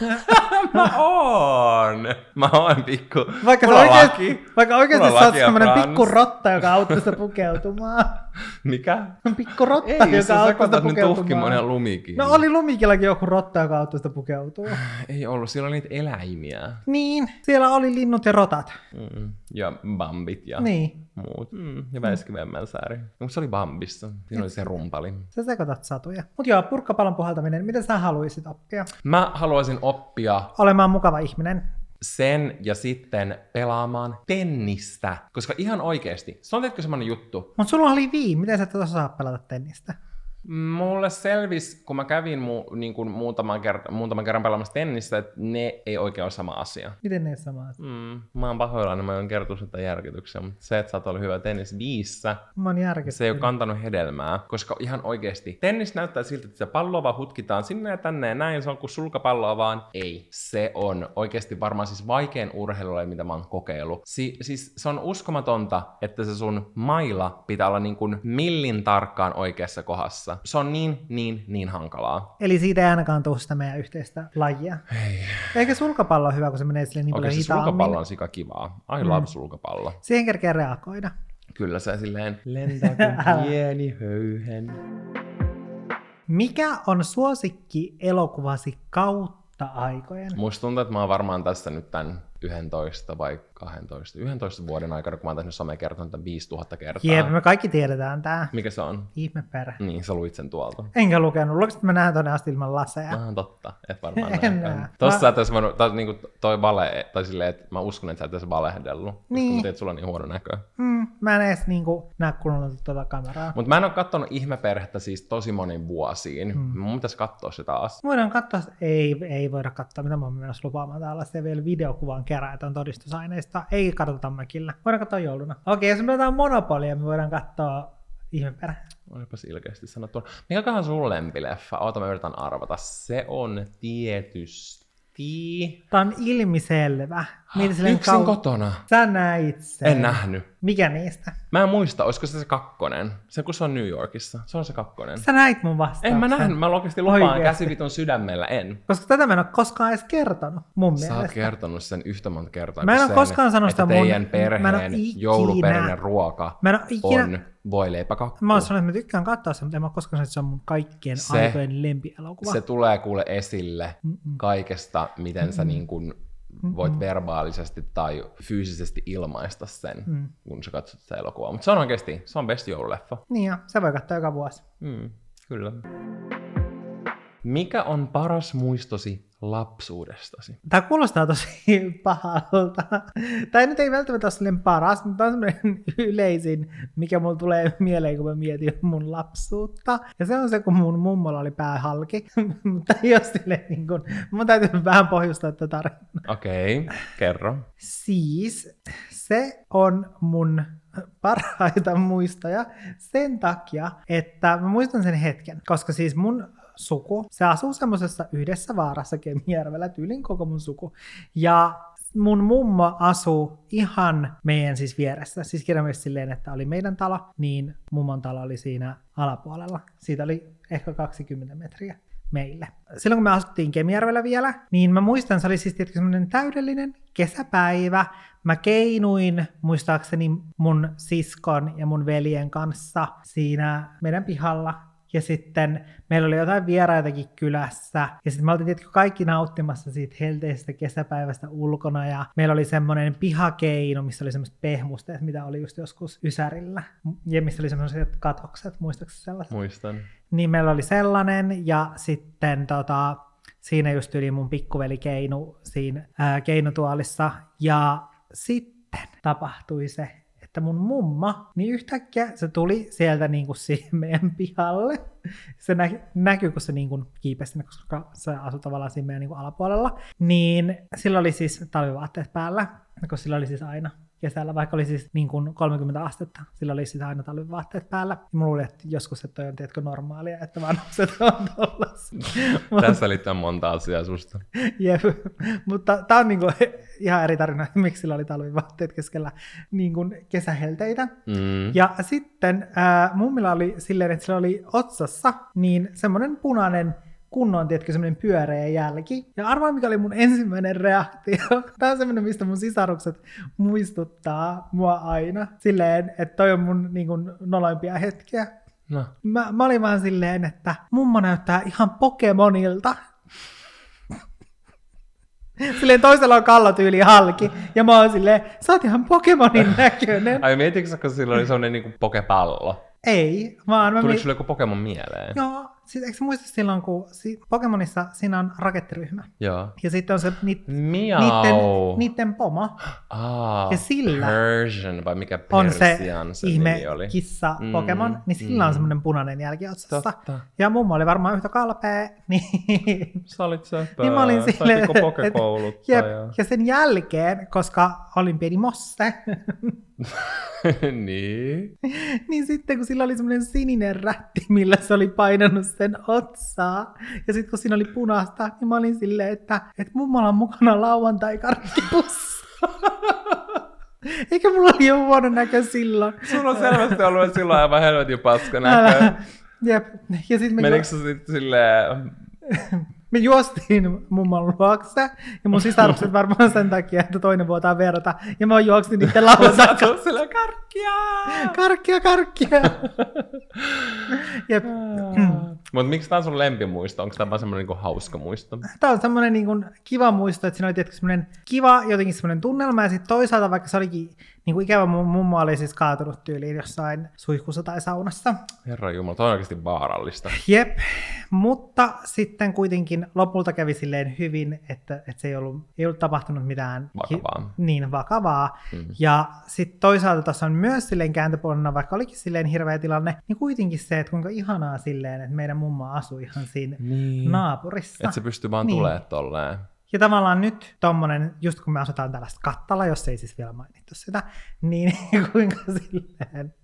(laughs) Mä oon! Mä oon pikku... Vaikka, Mulla oikeasti, vaikka oikeasti sä oot semmonen pikku rotta, joka auttoi sitä pukeutumaan. (laughs) Mikä? Pikku rotta, Ei, joka auttoi sitä pukeutumaan. lumikin. No oli lumikillakin joku rotta, joka auttoi sitä pukeutua. (sighs) Ei ollut, siellä oli niitä eläimiä. Niin, siellä oli linnut ja rotat. Mm. Ja bambit ja Niin, muut. Mm. Ja väiskivemmälsääri. No, se oli bambissa. Siinä oli se rumpali. sä sekoitat satuja. Mut joo, purkkapallon puhaltaminen, mitä sä haluaisit oppia? Mä haluaisin oppia Olemaan mukava ihminen. Sen ja sitten pelaamaan tennistä. Koska ihan oikeesti, se on teetkö semmonen juttu. Mut sulla oli vii, miten sä et osaa pelata tennistä? Mulle selvisi, kun mä kävin mu, niin kuin muutaman, kerta, muutaman kerran pelaamassa tennistä, että ne ei oikein ole sama asia. Miten ne samaa? Mm, mä oon pahoillani, mä oon kertonut sitä järkytyksen, mutta se, että sä oot ollut hyvä tennis viissä, Mä oon järkyttynyt. se ei ole kantanut hedelmää, koska ihan oikeesti tennis näyttää siltä, että se palloa vaan hutkitaan sinne ja tänne ja näin, se on kuin sulkapalloa vaan. Ei, se on oikeasti varmaan siis vaikein urheilulaji, mitä mä oon kokeillut. Si- siis se on uskomatonta, että se sun maila pitää olla niin kuin millin tarkkaan oikeassa kohdassa. Se on niin, niin, niin hankalaa. Eli siitä ei ainakaan tule sitä meidän yhteistä lajia. Ei. Eikä sulkapallo ole hyvä, kun se menee sille niin paljon hitaammin. sulkapallo on sika kivaa. I love sulkapallo. Siihen kerkeä reagoida. Kyllä se silleen lentää kuin (laughs) pieni höyhen. Mikä on suosikki elokuvasi kautta aikojen? Musta tuntuu, että mä oon varmaan tässä nyt tämän 11 vai 12, 11 vuoden aikana, kun mä oon tehnyt somekerton tämän 5000 kertaa. Jep, me kaikki tiedetään tää. Mikä se on? Ihmeperä. Niin, sä luit sen tuolta. Enkä lukenut. Että mä näen tonne asti ilman laseja? Ah, totta, et varmaan En näin. näe. Tossa Mä- sä et ois voinut, tai niinku toi vale, tai silleen, että mä uskon, että sä et edes valehdellut. Niin. että sulla on niin huono näkö. Mm, mä en edes niinku näe kunnolla tuota kameraa. Mutta mä en oo kattonut ihmeperhettä siis tosi monin vuosiin. Mm. Mun pitäisi katsoa se taas. Voidaan katsoa, ei, ei voida katsoa, mitä mä oon menossa lupaamaan täällä. Se vielä videokuvan on todistusaineista. Ei katsota mökillä. Voidaan katsoa jouluna. Okei, jos me pelataan Monopolia, me voidaan katsoa ihmeperä. Olipas ilkeästi sanottu. Mikäköhän sun lempileffa? Oota, mä yritän arvata. Se on tietysti... Tää on ilmiselvä. Mieti silleen Yksin kau- kotona. Sä näit sen. En nähnyt. Mikä niistä? Mä en muista, olisiko se se kakkonen. Se kun se on New Yorkissa. Se on se kakkonen. Sä näit mun vastauksen. En mä nähnyt, mä oikeasti lupaan käsivitun sydämellä, en. Koska tätä mä en ole koskaan edes kertonut, mun Sä oot mielestä. kertonut sen yhtä monta kertaa. Mä en oo sen, koskaan sanonut sitä mun- teidän perheen jouluperinne ruoka Mä en ikinä... on voileipäkakku. Mä oon sanonut, että mä tykkään katsoa sen, mutta en mä koskaan sanonut, että se on mun kaikkien Se- aikojen lempielokuva. Se tulee kuule esille kaikesta, miten sä niin kuin voit verbaalisesti tai fyysisesti ilmaista sen, Mm. kun sä katsot sitä elokuvaa. Mutta se on oikeasti, se on best joululeffa. Niin jo, se voi katsoa joka vuosi. Mm, kyllä. Mikä on paras muistosi lapsuudestasi? Tämä kuulostaa tosi (laughs) pahalta. Tämä nyt ei välttämättä ole silleen paras, mutta tämä on (laughs) yleisin, mikä mulle tulee mieleen, kun mä mietin mun lapsuutta. Ja se on se, kun mun mummolla oli pää halki. (laughs) mutta ole silleen niin kuin, mun täytyy vähän pohjustaa tätä tarinaa. Okei, okay, kerro. Siis se on mun parhaita muistoja sen takia, että mä muistan sen hetken, koska siis mun suku, se asuu semmoisessa yhdessä vaarassa Kemijärvellä, tyylin koko mun suku. Ja mun mummo asuu ihan meidän siis vieressä. Siis kirjaimellisesti silleen, että oli meidän talo, niin mummon talo oli siinä alapuolella. Siitä oli ehkä 20 metriä meille. Silloin kun me asuttiin Kemijärvellä vielä, niin mä muistan, se oli siis tietysti semmoinen täydellinen kesäpäivä. Mä keinuin muistaakseni mun siskon ja mun veljen kanssa siinä meidän pihalla ja sitten meillä oli jotain vieraitakin kylässä. Ja sitten me oltiin tietysti kaikki nauttimassa siitä helteisestä kesäpäivästä ulkona. Ja meillä oli semmoinen pihakeino, missä oli semmoiset pehmusteet, mitä oli just joskus Ysärillä. Ja missä oli semmoiset katokset, muistaakseni sellaiset? Muistan. Niin meillä oli sellainen. Ja sitten tota, siinä just yli mun pikkuveli keinu siinä ää, keinotuolissa. Ja sitten tapahtui se, että mun mumma, niin yhtäkkiä se tuli sieltä niin kuin siihen meidän pihalle. Se nä- näkyy, kun se niin kuin kiipesi koska se asui tavallaan siinä meidän niin kuin alapuolella. Niin sillä oli siis talvivaatteet päällä, kun sillä oli siis aina kesällä, vaikka oli siis niin kuin 30 astetta, sillä oli siis aina talvivaatteet päällä. Ja mä luulin, että joskus, että toi on tiedätkö, normaalia, että vanhukset (laughs) on tollasia. (laughs) Tässä liittyy monta asiaa susta. (laughs) Jep. Mutta tämä on niinku ihan eri tarina, miksi sillä oli talvivaatteet keskellä niinku kesähelteitä. Mm. Ja sitten ää, mummilla oli silleen, että sillä oli otsassa niin semmoinen punainen kunnon, tiedätkö, semmoinen pyöreä jälki. Ja arvaa, mikä oli mun ensimmäinen reaktio. (laughs) Tämä on semmoinen, mistä mun sisarukset muistuttaa mua aina. Silleen, että toi on mun niin kuin, noloimpia hetkiä. No. Mä, mä olin vaan silleen, että mummo näyttää ihan Pokemonilta. (laughs) Silleen toisella on kallotyyli halki, ja mä oon silleen, sä oot ihan Pokemonin (laughs) näköinen. Ai mietitkö, kun sillä oli sellainen niinku pokepallo? Ei, vaan mä... Tuliko mi- sulle joku Pokemon mieleen? Joo, siis eikö muista silloin, kun si- Pokemonissa siinä on rakettiryhmä. Joo. Ja sitten on se ni- Miau. niitten, niitten pomo Aa, Ja sillä Persian, vai mikä on se, se ihme nimi oli? kissa Mm, Pokemon, niin sillä on mm. semmoinen punainen jälki otsassa. Totta. Ja mummo oli varmaan yhtä kalpea, (laughs) niin Sä olit söpö. Niin mä olin että- pokekouluttaja. Jep. Ja sen jälkeen, koska olin pieni mosse, (laughs) (laughs) niin. niin sitten kun sillä oli semmoinen sininen rätti, millä se oli painanut sen otsaa, ja sitten kun siinä oli punaista, niin mä olin silleen, että, että mummalla on mukana lauantai-karkkipussi. (laughs) Eikä mulla oli jo huono näkö silloin. Sulla on selvästi ollut silloin aivan helvetin paska näkö. Jep. Ja sitten me, Menikö sä sitten silleen... me juostiin mumman luokse, ja mun sisarukset varmaan sen takia, että toinen vuotaa verta, ja mä juoksin niiden oot silleen karkkia! Karkkia, karkkia. Jep. Mutta miksi tää on sun lempimuisto? Onko tää vaan semmonen niinku hauska muisto? Tämä on semmoinen niin kuin kiva muisto, että siinä oli tietysti semmoinen kiva jotenkin semmoinen tunnelma, ja sitten toisaalta vaikka se olikin niin kuin ikävä, mun mummo oli siis kaatunut tyyliin jossain suihkussa tai saunassa. Herra Jumala, toi on oikeasti vaarallista. Jep, mutta sitten kuitenkin lopulta kävi silleen hyvin, että, että se ei ollut, ei ollut tapahtunut mitään Vakavaa. niin vakavaa. Mm. Ja sitten toisaalta tuossa on myös silleen kääntöpuolena, vaikka olikin silleen hirveä tilanne, niin kuitenkin se, että kuinka ihanaa silleen, että meidän mummo asui ihan siinä Niin. naapurissa. Et se pystyy vaan Niin. tulee tolleen. Ja tavallaan nyt tommonen, just kun me asutaan tällaista kattalla, jos ei siis vielä mainittu sitä, niin (laughs) kuinka silleen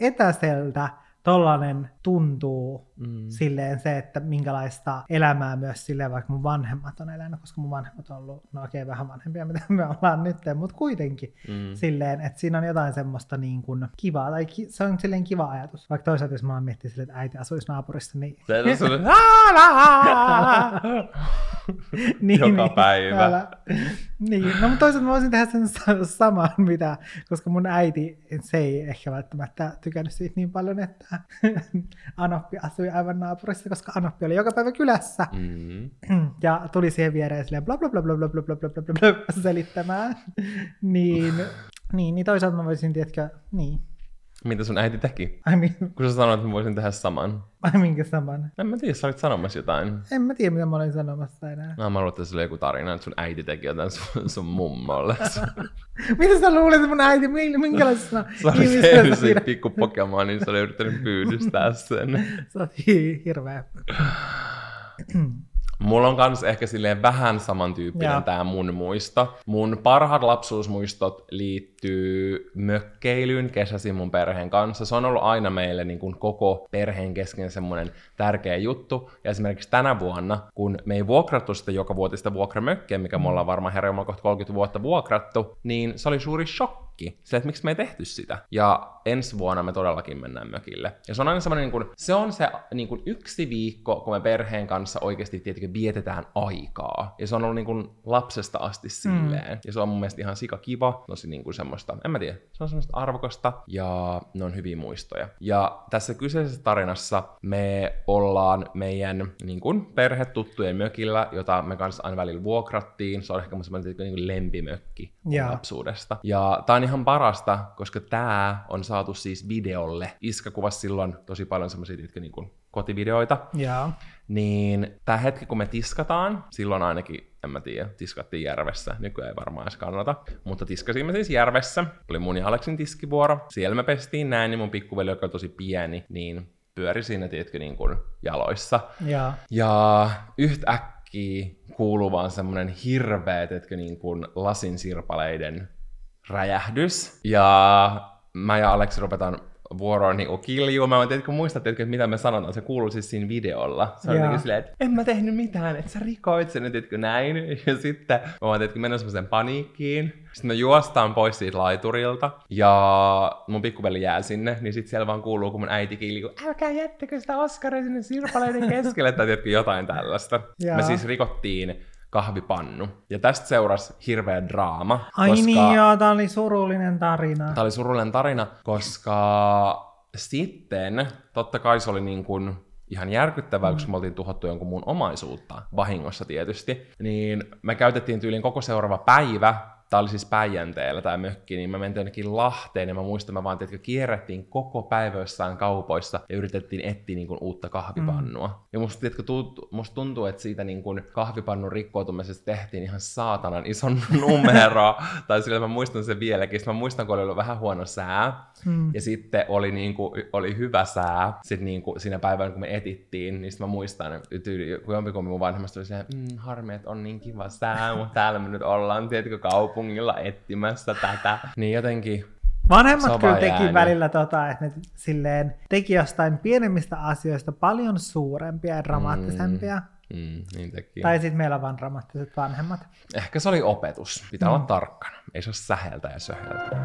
etäseltä tollanen tuntuu Mm. silleen se, että minkälaista elämää myös silleen, vaikka mun vanhemmat on elänyt, koska mun vanhemmat on ollut, no okei, vähän vanhempia, mitä me ollaan nyt, mutta kuitenkin Mm. silleen, että siinä on jotain semmoista niin kuin kivaa, tai ki- se on silleen kiva ajatus. Vaikka toisaalta, jos mä oon miettinyt silleen, että äiti asuisi naapurissa, niin... Se on (laughs) sulle (laughs) niin, Joka päivä. älä. Niin, no mutta toisaalta mä voisin tehdä sen sa- saman, mitä, koska mun äiti, se ei ehkä välttämättä tykännyt siitä niin paljon, että Anoppi asui aivan naapurissa, koska Anoppi oli joka päivä kylässä. Mm. Ja tuli siihen viereen silleen bla bla bla bla bla bla bla bla bla bla bla selittämään. niin, niin, niin toisaalta mä voisin, tiedätkö, niin. Mitä sun äiti teki? Ai, mi- Kun sä sanoit, että mä voisin tehdä saman. ai minkä saman. En mä tiedä, sä olit sanomassa jotain. En mä tiedä, mitä mä olin sanomassa enää. No, mä luulen, että sillä oli joku tarina, että sun äiti teki jotain sun, sun mummolle. (laughs) Mitä sä luulet, että mun äiti, mi- minkälaisena Se oli siitä pikku Pokemon, niin se oli yrittänyt pyydystää (laughs) sen. Sä oot hi- hirveä. (sighs) Mulla on kans ehkä silleen vähän samantyyppinen Joo. tää mun muisto. Mun parhaat lapsuusmuistot liittyy mökkeilyyn kesäisin mun perheen kanssa. Se on ollut aina meille niin kuin koko perheen kesken semmoinen tärkeä juttu. Ja esimerkiksi tänä vuonna, kun me ei vuokrattu sitä joka vuotista vuokramökkiä, mikä me ollaan varmaan herra Jumala kohta 30 vuotta vuokrattu, niin se oli suuri shokki. Se, että miksi me ei tehty sitä. Ja ensi vuonna me todellakin mennään mökille. Ja se on aina semmoinen, niin kuin, se on se niin kuin yksi viikko, kun me perheen kanssa oikeasti tietenkin vietetään aikaa. Ja se on ollut niin kuin lapsesta asti silleen. Mm. Ja se on mun mielestä ihan sika kiva, tosi niin kuin semmoista, en mä tiedä, se on semmoista arvokasta ja ne on hyviä muistoja. Ja tässä kyseisessä tarinassa me ollaan meidän niin kuin perhetuttujen mökillä, jota me kanssa aina välillä vuokrattiin. Se on ehkä mun semmoinen niin kuin lempimökki Joo. lapsuudesta. Ja tää on ihan parasta, koska tää on saatu siis videolle. Iska kuvasi silloin tosi paljon semmoisia niin kuin kotivideoita. Joo. Niin tämä hetki, kun me tiskataan, silloin ainakin, en mä tiedä, tiskattiin järvessä, nykyään ei varmaan edes kannata, mutta tiskasimme siis järvessä, oli mun ja Aleksin tiskivuoro, siellä me pestiin näin, niin mun pikkuveli, joka on tosi pieni, niin pyöri siinä, tiedätkö, niin kuin jaloissa. Joo. Ja yhtäkkiä kuuluu vaan semmonen hirveä, tiedätkö, niin kuin lasinsirpaleiden räjähdys. Ja mä ja Aleksi ruvetaan vuoroon niin kiljuun. Mä en tiedä, kun muistat, että mitä me sanotaan. Se kuuluu siis siinä videolla. Se on niin silleen, että en mä tehnyt mitään, että sä rikoit sen, tiedätkö, näin. Ja sitten mä vaan, tiedätkö, mennä semmoiseen paniikkiin. Sitten me juostaan pois siitä laiturilta. Ja mun pikkuveli jää sinne, niin sitten siellä vaan kuuluu, kun mun äiti kiljuu, älkää jättäkö sitä Oskaria sinne sirpaleiden keskelle, tai tiedätkö, jotain tällaista. Me siis rikottiin kahvipannu. Ja tästä seurasi hirveä draama. Ai koska... niin joo, tää oli surullinen tarina. Tämä oli surullinen tarina, koska sitten, totta kai se oli niin kuin ihan järkyttävää, koska me oltiin tuhottu jonkun muun omaisuutta, vahingossa tietysti, niin me käytettiin tyyliin koko seuraava päivä, tämä oli siis Päijänteellä tämä mökki, niin me mentiin jonnekin Lahteen, ja mä muistan, mä vaan, että kierrettiin koko päivä jossain kaupoissa, ja yritettiin etsiä niin kuin uutta kahvipannua. Mm. Ja musta, tiedätkö, tuntuu, musta tuntuu, että siitä niin kuin kahvipannun rikkoutumisesta tehtiin ihan saatanan ison (laughs) numero, tai sillä mä muistan sen vieläkin. Sitten mä muistan, kun oli ollut vähän huono sää, Mm. ja sitten oli, niin kuin, oli hyvä sää sit niin kuin siinä päivänä, kun me etittiin, niin sitten mä muistan, että tyyli, kun jompikumpi mun vanhemmasta oli silleen, mm, harmi, että on niin kiva sää, mutta täällä me nyt ollaan, tiedätkö, kaupungilla etsimässä tätä. Niin jotenkin, Vanhemmat on kyllä teki jäänyt. välillä tota, että ne silleen teki jostain pienemmistä asioista paljon suurempia ja dramaattisempia. mm, niin teki. Tai sitten meillä on vaan dramaattiset vanhemmat. Ehkä se oli opetus. Pitää mm. olla tarkkana. Ei se ole säheltä ja söheltä.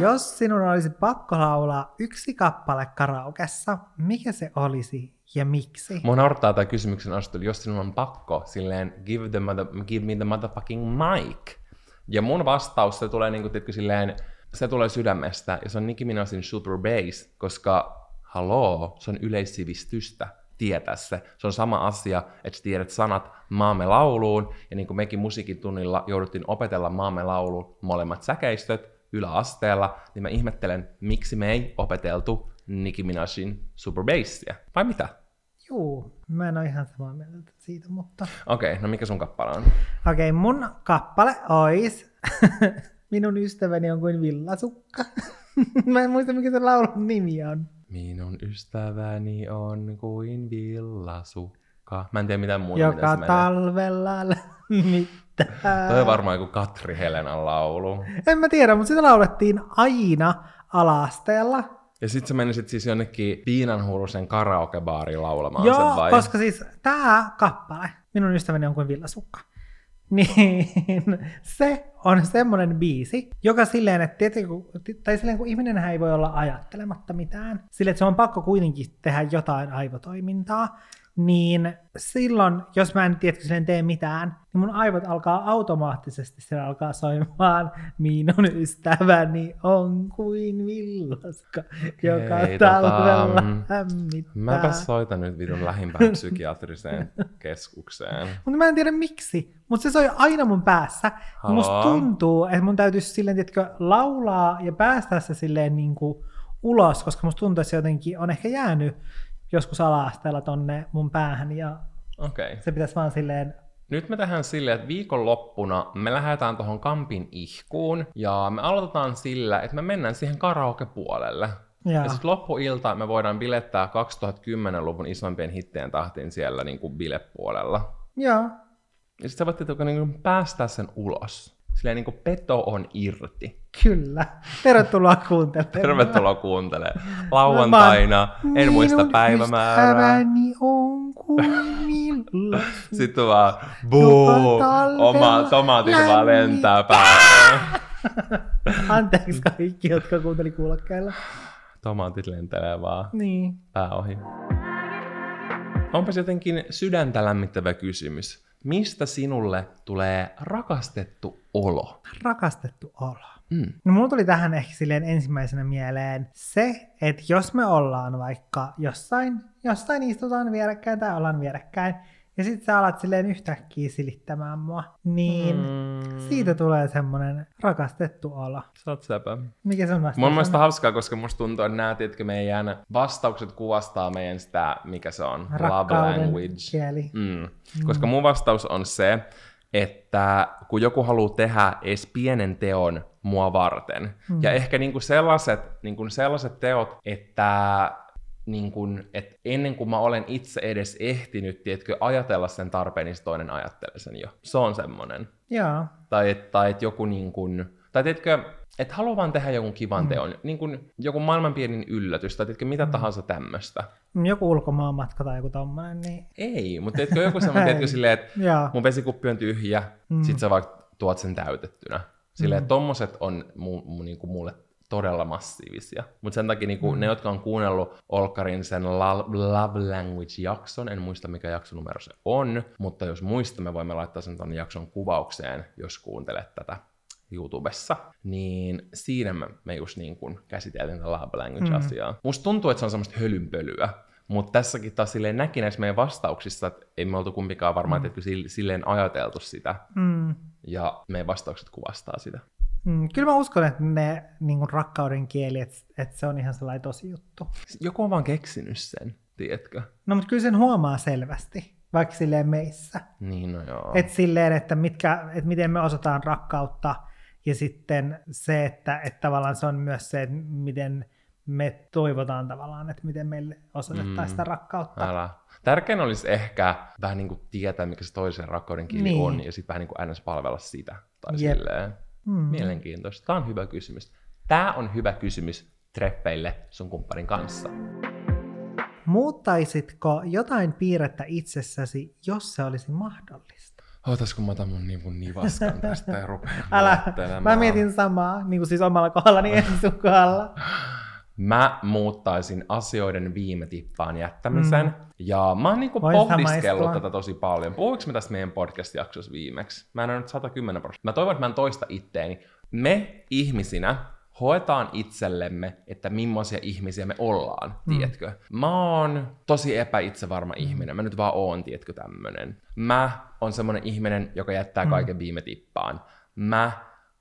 Jos sinun olisi pakko laulaa yksi kappale karaokessa, mikä se olisi ja miksi? Mua naurattaa tämä kysymyksen asettelu, jos sinun on pakko silleen give, the mother, give me the motherfucking mic. Ja mun vastaus, se tulee niinku, tiedätkö, silleen, se tulee sydämestä, ja se on Nicki Minajin Super Bass, koska haloo, se on yleissivistystä tietää se. Se on sama asia, että tiedät sanat maamme lauluun, ja niin kuin mekin musiikin tunnilla jouduttiin opetella maamme lauluun molemmat säkeistöt yläasteella, niin mä ihmettelen, miksi me ei opeteltu Nicki Minajin Super Bassia. Vai mitä? Juu, mä en ole ihan samaa mieltä siitä, mutta... Okei, okay, no mikä sun kappale on? Okei, okay, mun kappale ois (laughs) Minun ystäväni on kuin villasukka. (laughs) mä en muista, mikä se laulun nimi on. Minun ystäväni on kuin villasukka. Mä en tiedä (laughs) mitään muuta, Joka se menee. talvella lämmittää. Toi on varmaan joku Katri Helenan laulu. En mä tiedä, mutta sitä laulettiin aina alaasteella. Ja sit sä menisit siis jonnekin Piinanhuurusen karaokebaariin laulamaan Joo, sen vai? koska siis tää kappale, minun ystäväni on kuin villasukka, (laughs) niin se on semmoinen biisi, joka silleen, että kun- tai silleen kun ihminen ei voi olla ajattelematta mitään, silleen, että se on pakko kuitenkin tehdä jotain aivotoimintaa, niin silloin, jos mä en tiedä, silleen tee mitään, niin mun aivot alkaa automaattisesti, se alkaa soimaan, minun ystäväni on kuin villaska, joka Okei, talvella tota, mm, lämmittää. Mäpä soitan nyt vitun lähimpään psykiatriseen (laughs) keskukseen. Mutta mä en tiedä miksi, mutta se soi aina mun päässä. Haloo? musta tuntuu, että mun täytyisi silleen, tiedätkö, laulaa ja päästä se silleen niin kuin ulos, koska musta tuntuu, että se jotenkin on ehkä jäänyt joskus ala-asteella tonne mun päähän ja. Okay. se pitäisi vaan silleen Nyt me tehdään silleen, että viikonloppuna me lähdetään tuohon Kampin ihkuun ja me aloitetaan sillä, että me mennään siihen karaoke-puolelle. Ja, ja sitten loppuilta me voidaan bilettää 2010-luvun isompien hitteen tahtiin siellä niin kuin bilepuolella. Joo. Ja sitten sä voit niin kuin päästää sen ulos. Silleen niin kuin peto on irti. Kyllä. Tervetuloa kuuntelemaan. Tervetuloa kuuntelemaan. Lauantaina, en muista päivämäärää. on kuumilla. (laughs) Sitten vaan, buu, oma tomaatit vaan lentää (laughs) päälle. Anteeksi kaikki, jotka kuunteli kuulokkeilla. Tomaatit lentelee vaan Niin. pää ohi. Onpas jotenkin sydäntä lämmittävä kysymys. Mistä sinulle tulee rakastettu olo? Rakastettu olo. Mm. No mulla tuli tähän ehkä silleen ensimmäisenä mieleen se, että jos me ollaan vaikka jossain, jossain istutaan vierekkäin tai ollaan vierekkäin, ja sit sä alat silleen yhtäkkiä silittämään mua, niin Mm. siitä tulee semmonen rakastettu olo. Sä oot sepä. Mikä sun vastaus Mun mielestä hauskaa, koska musta tuntuu, että nämä tiedätkö, meidän vastaukset kuvastaa meidän sitä, mikä se on, love Rakkauden language. kieli. Mm. Koska mun vastaus on se, että kun joku haluaa tehdä edes pienen teon mua varten, mm. ja ehkä niinku sellaiset, niinku sellaiset teot, että niin kun, et ennen kuin mä olen itse edes ehtinyt, tiedätkö, ajatella sen tarpeen, niin se toinen ajattelee sen jo. Se on semmoinen. Joo. Tai että tai et joku niin kun, tai tiedätkö, että haluaa vaan tehdä jonkun kivan mm. teon, niin kun joku maailman pienin yllätys, tai tiedätkö, mitä mm. tahansa tämmöistä. Joku ulkomaanmatka tai joku tommonen, niin Ei, mutta tiedätkö, joku semmoinen, (laughs) tiedätkö, silleen, että Joo. mun vesikuppi on tyhjä, mm. sit sä vaikka tuot sen täytettynä. Silleen, että tommoset on mu, mu, niinku mulle todella massiivisia. Mutta sen takia niinku, mm. ne, jotka on kuunnellut Olkarin sen Love Language-jakson, en muista mikä jaksonumero se on, mutta jos muistamme, voimme laittaa sen tuonne jakson kuvaukseen, jos kuuntelet tätä YouTubessa, niin siinä me, me just niin kuin käsiteltiin tätä love language-asiaa. Mm. Musta tuntuu, että se on semmoista hölynpölyä, mutta tässäkin taas silleen näki näissä meidän vastauksissa, että ei me oltu kumpikaan varmaan mm. silleen ajateltu sitä, mm, ja meidän vastaukset kuvastaa sitä. Mm, kyllä mä uskon, että ne niin kuin rakkauden kieli, että, että se on ihan sellainen tosi juttu. Joku on vaan keksinyt sen, tiedätkö? No mutta kyllä sen huomaa selvästi, vaikka silleen meissä. Niin, no joo. Että silleen, että, mitkä, että miten me osataan rakkautta ja sitten se, että, että tavallaan se on myös se, että miten me toivotaan tavallaan, että miten meille osoitetaan Mm. sitä rakkautta. Älä. Tärkein olisi ehkä vähän niin kuin tietää, mikä se toisen rakkauden kieli Niin. on, ja sitten vähän niin kuin ns. palvella sitä. Tai Jep. silleen. Mm. Mielenkiintoista. Tämä on hyvä kysymys. Tämä on hyvä kysymys treffeille sun kumppanin kanssa. Muuttaisitko jotain piirrettä itsessäsi, jos se olisi mahdollista? Ootas, kun mä otan mun nivun nivaskan tästä ja rupean Älä, mä mietin samaa, niin kuin siis omalla kohdallani (laughs) sun kohdalla. Mä muuttaisin asioiden viime tippaan jättämisen. Mm. Ja mä oon niinku pohdiskellut samaistua. tätä tosi paljon. Puhuinko me tästä meidän podcast-jaksossa viimeksi? Mä en ole nyt 110 prosenttia. Mä toivon, että mä en toista itteeni. Me ihmisinä hoetaan itsellemme, että millaisia ihmisiä me ollaan, mm. tiedätkö? Mä oon tosi epäitsevarma mm. ihminen. Mä nyt vaan oon, tiedätkö, tämmönen. Mä oon semmonen ihminen, joka jättää mm. kaiken viime tippaan. Mä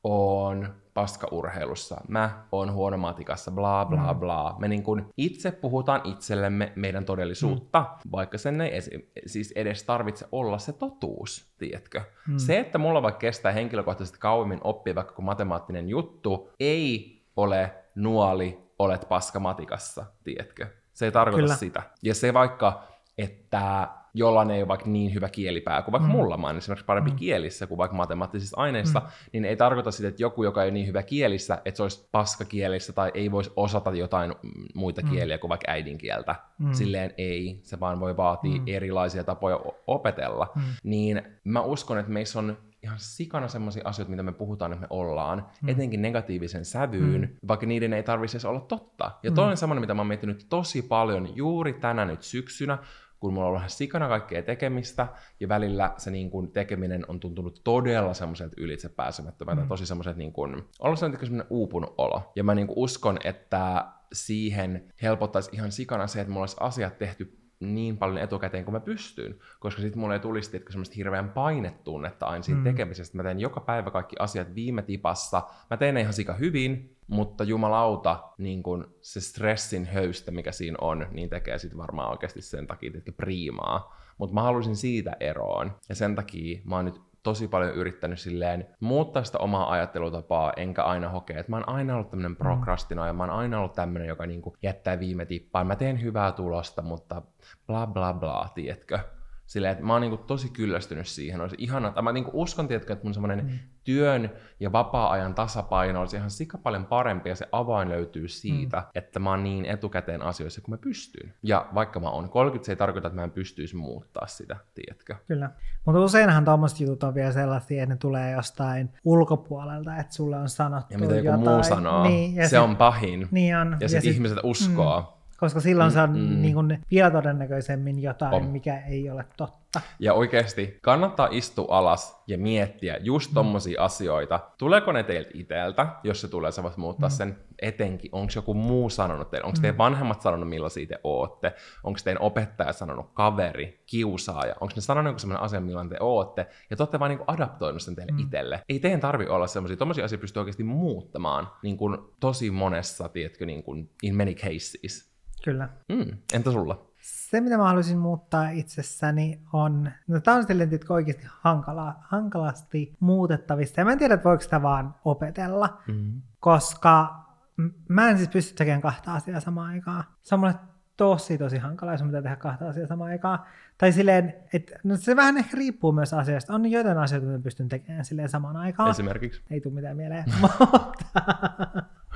oon paskaurheilussa, mä oon huono matikassa, bla bla mm. bla. Me niin kun itse puhutaan itsellemme meidän todellisuutta, mm. vaikka sen ei esi- siis edes tarvitse olla se totuus, tiedätkö? Mm. Se, että mulla vaikka kestää henkilökohtaisesti kauemmin oppia vaikka kuin matemaattinen juttu, ei ole nuoli, olet paska matikassa, tiedätkö? Se ei tarkoita Kyllä. sitä. Ja se vaikka, että jollain ei ole vaikka niin hyvä kielipää kuin vaikka mm. mulla, mä oon esimerkiksi parempi mm. kielissä kuin vaikka matemaattisissa aineissa, mm. niin ei tarkoita sitä, että joku, joka ei ole niin hyvä kielissä, että se olisi paska kielissä tai ei voisi osata jotain muita mm. kieliä kuin vaikka äidinkieltä. Mm. Silleen ei, se vaan voi vaatia mm. erilaisia tapoja opetella. Mm. Niin mä uskon, että meissä on ihan sikana semmoisia asioita, mitä me puhutaan, että me ollaan, mm. etenkin negatiivisen sävyyn, mm. vaikka niiden ei tarvitse edes olla totta. Ja Mm. toinen on semmoinen, mitä mä oon miettinyt tosi paljon juuri tänä nyt syksynä, kun mulla on ollut ihan sikana kaikkea tekemistä, ja välillä se niin kun, tekeminen on tuntunut todella semmoiselta ylitse pääsemättömältä, mm. tosi semmoiselta niin kun, ollut semmoinen uupunut olo. Ja mä niin kun, uskon, että siihen helpottaisi ihan sikana se, että mulla olisi asiat tehty niin paljon etukäteen kuin mä pystyn, koska sitten mulle ei tulisi tietkö semmoista hirveän painetunnetta aina siitä mm. tekemisestä. Mä teen joka päivä kaikki asiat viime tipassa. Mä teen ne ihan sika hyvin, mutta jumalauta, niin kun se stressin höystä, mikä siinä on, niin tekee sitten varmaan oikeasti sen takia, että priimaa. mutta mä haluaisin siitä eroon. Ja sen takia mä oon nyt tosi paljon yrittänyt silleen muuttaa sitä omaa ajattelutapaa, enkä aina hokea, että mä oon aina ollut tämmöinen prokrastinoija, mä oon aina ollut tämmöinen, joka niinku jättää viime tippaan. Mä teen hyvää tulosta, mutta bla bla bla, tiedätkö? Silleen, että mä oon niinku tosi kyllästynyt siihen. Olisi ihana, että mä niinku uskon, tiedätkö, että mun semmoinen mm. työn ja vapaa-ajan tasapaino olisi ihan sika paljon parempi ja se avain löytyy siitä, mm. että mä oon niin etukäteen asioissa kuin mä pystyn. Ja vaikka mä oon 30, se ei tarkoita, että mä en pystyisi muuttaa sitä, tiedätkö? Kyllä. Mutta useinhan tuommoiset jutut on vielä sellaisia, että ne tulee jostain ulkopuolelta, että sulle on sanottu Ja mitä joku jotain. muu sanoo, niin, ja se sit, on pahin. Niin on. Ja, sit sit- ihmiset uskoo. Mm. Koska silloin se on Mm-mm. niin kuin vielä todennäköisemmin jotain, On. mikä ei ole totta. Ja oikeasti kannattaa istua alas ja miettiä just tommosia asioita. Tuleeko ne teiltä iteltä? Jos se tulee, sä voit muuttaa sen etenkin. Onko joku muu sanonut teille? Onko teidän vanhemmat sanonut, millaisia te ootte? Onko teidän opettaja sanonut kaveri, kiusaaja? Onko ne sanonut joku sellainen asia, millainen te ootte? Ja te olette vaan niinku adaptoinut sen teille itselle. Ei teidän tarvi olla semmoisia. Tommosia asioita pystyy oikeasti muuttamaan niin kuin tosi monessa, tiedätkö, niin kuin in many cases. Kyllä. Mm. Entä sulla? Se, mitä mä haluaisin muuttaa itsessäni, on, no tämä on silleen tietysti oikeasti hankala, hankalasti muutettavissa. Ja mä en tiedä, että voiko sitä vaan opetella, Mm. koska mä en siis pysty tekemään kahta asiaa samaan aikaan. Se on mulle tosi, tosi hankala, jos mun pitää tehdä kahta asiaa samaan aikaan. Tai silleen, että no se vähän ehkä riippuu myös asiasta. On joitain asioita, mitä mä pystyn tekemään silleen samaan aikaan. Esimerkiksi. Ei tule mitään mieleen. (laughs) mutta,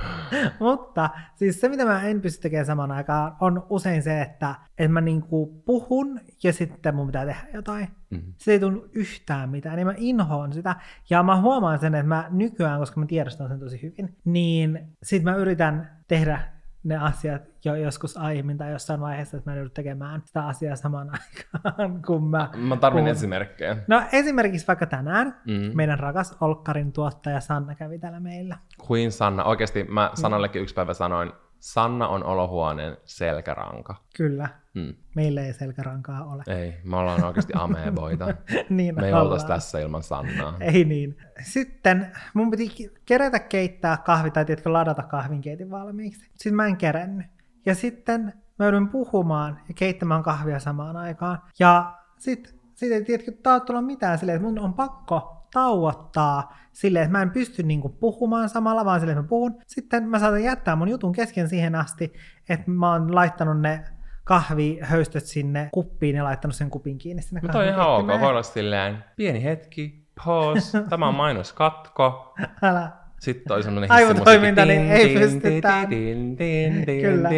(laughs) mutta siis se, mitä mä en pysty tekemään samaan aikaan, on usein se, että, että mä niinku puhun ja sitten mun pitää tehdä jotain. Mm. Se ei tunnu yhtään mitään, niin mä inhoon sitä. Ja mä huomaan sen, että mä nykyään, koska mä tiedostan sen tosi hyvin, niin sit mä yritän tehdä ne asiat jo joskus aiemmin tai jossain vaiheessa, että mä en joudu tekemään sitä asiaa samaan (laughs) aikaan, kun mä... Mä tarvin puhun. esimerkkejä. No esimerkiksi vaikka tänään Mm. meidän rakas Olkkarin tuottaja Sanna kävi täällä meillä. Queen Sanna. Oikeasti Mm. mä Sannallekin yksi päivä sanoin, Sanna on olohuoneen selkäranka. Kyllä, Mm. meillä ei selkärankaa ole. Ei, me ollaan oikeasti ameboita. (laughs) niin Me ei oltaisi tässä ilman Sannaa. Ei niin. Sitten mun piti kerätä keittää kahvi, tai tiedätkö, ladata kahvinkeitin valmiiksi. Sitten mä en kerännyt. Ja sitten mä joudun puhumaan ja keittämään kahvia samaan aikaan. Ja sitten sit ei tiedätkö, tää tulla mitään silleen, että mun on pakko tauottaa silleen, että mä en pysty niinku puhumaan samalla, vaan silleen, että mä puhun. Sitten mä saatan jättää mun jutun kesken siihen asti, että mä oon laittanut ne kahvihöystöt sinne kuppiin ja laittanut sen kupin kiinni sinne Mutta on ihan ok, voi olla silleen, pieni hetki, pause, tämä on mainoskatko. (laughs) Älä. Sitten toi semmonen Aivotoiminta, niin ei tin, pysty tin, tään. tin, tin, tin, (laughs) Kyllä.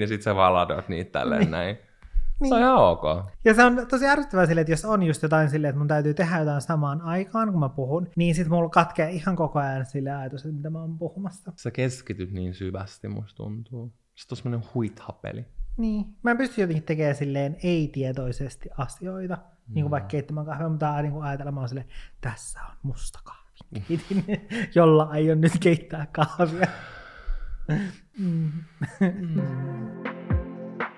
Ja sit sä vaan ladot niitä tälleen näin. Se on Niin. ihan ok. Ja se on tosi ärsyttävää silleen, että jos on just jotain silleen, että mun täytyy tehdä jotain samaan aikaan, kun mä puhun, niin sit mulla katkee ihan koko ajan sille ajatus, että mitä mä oon puhumassa. Sä keskityt niin syvästi, musta tuntuu. Sitten on semmonen huithapeli. Niin. Mä en pysty jotenkin tekemään silleen ei-tietoisesti asioita, mm. niin kuin vaikka keittämään kahvia, mutta niin kuin ajatellaan silleen, tässä on musta kahvikeitin, (laughs) jolla aion nyt keittää kahvia. (laughs) Mm.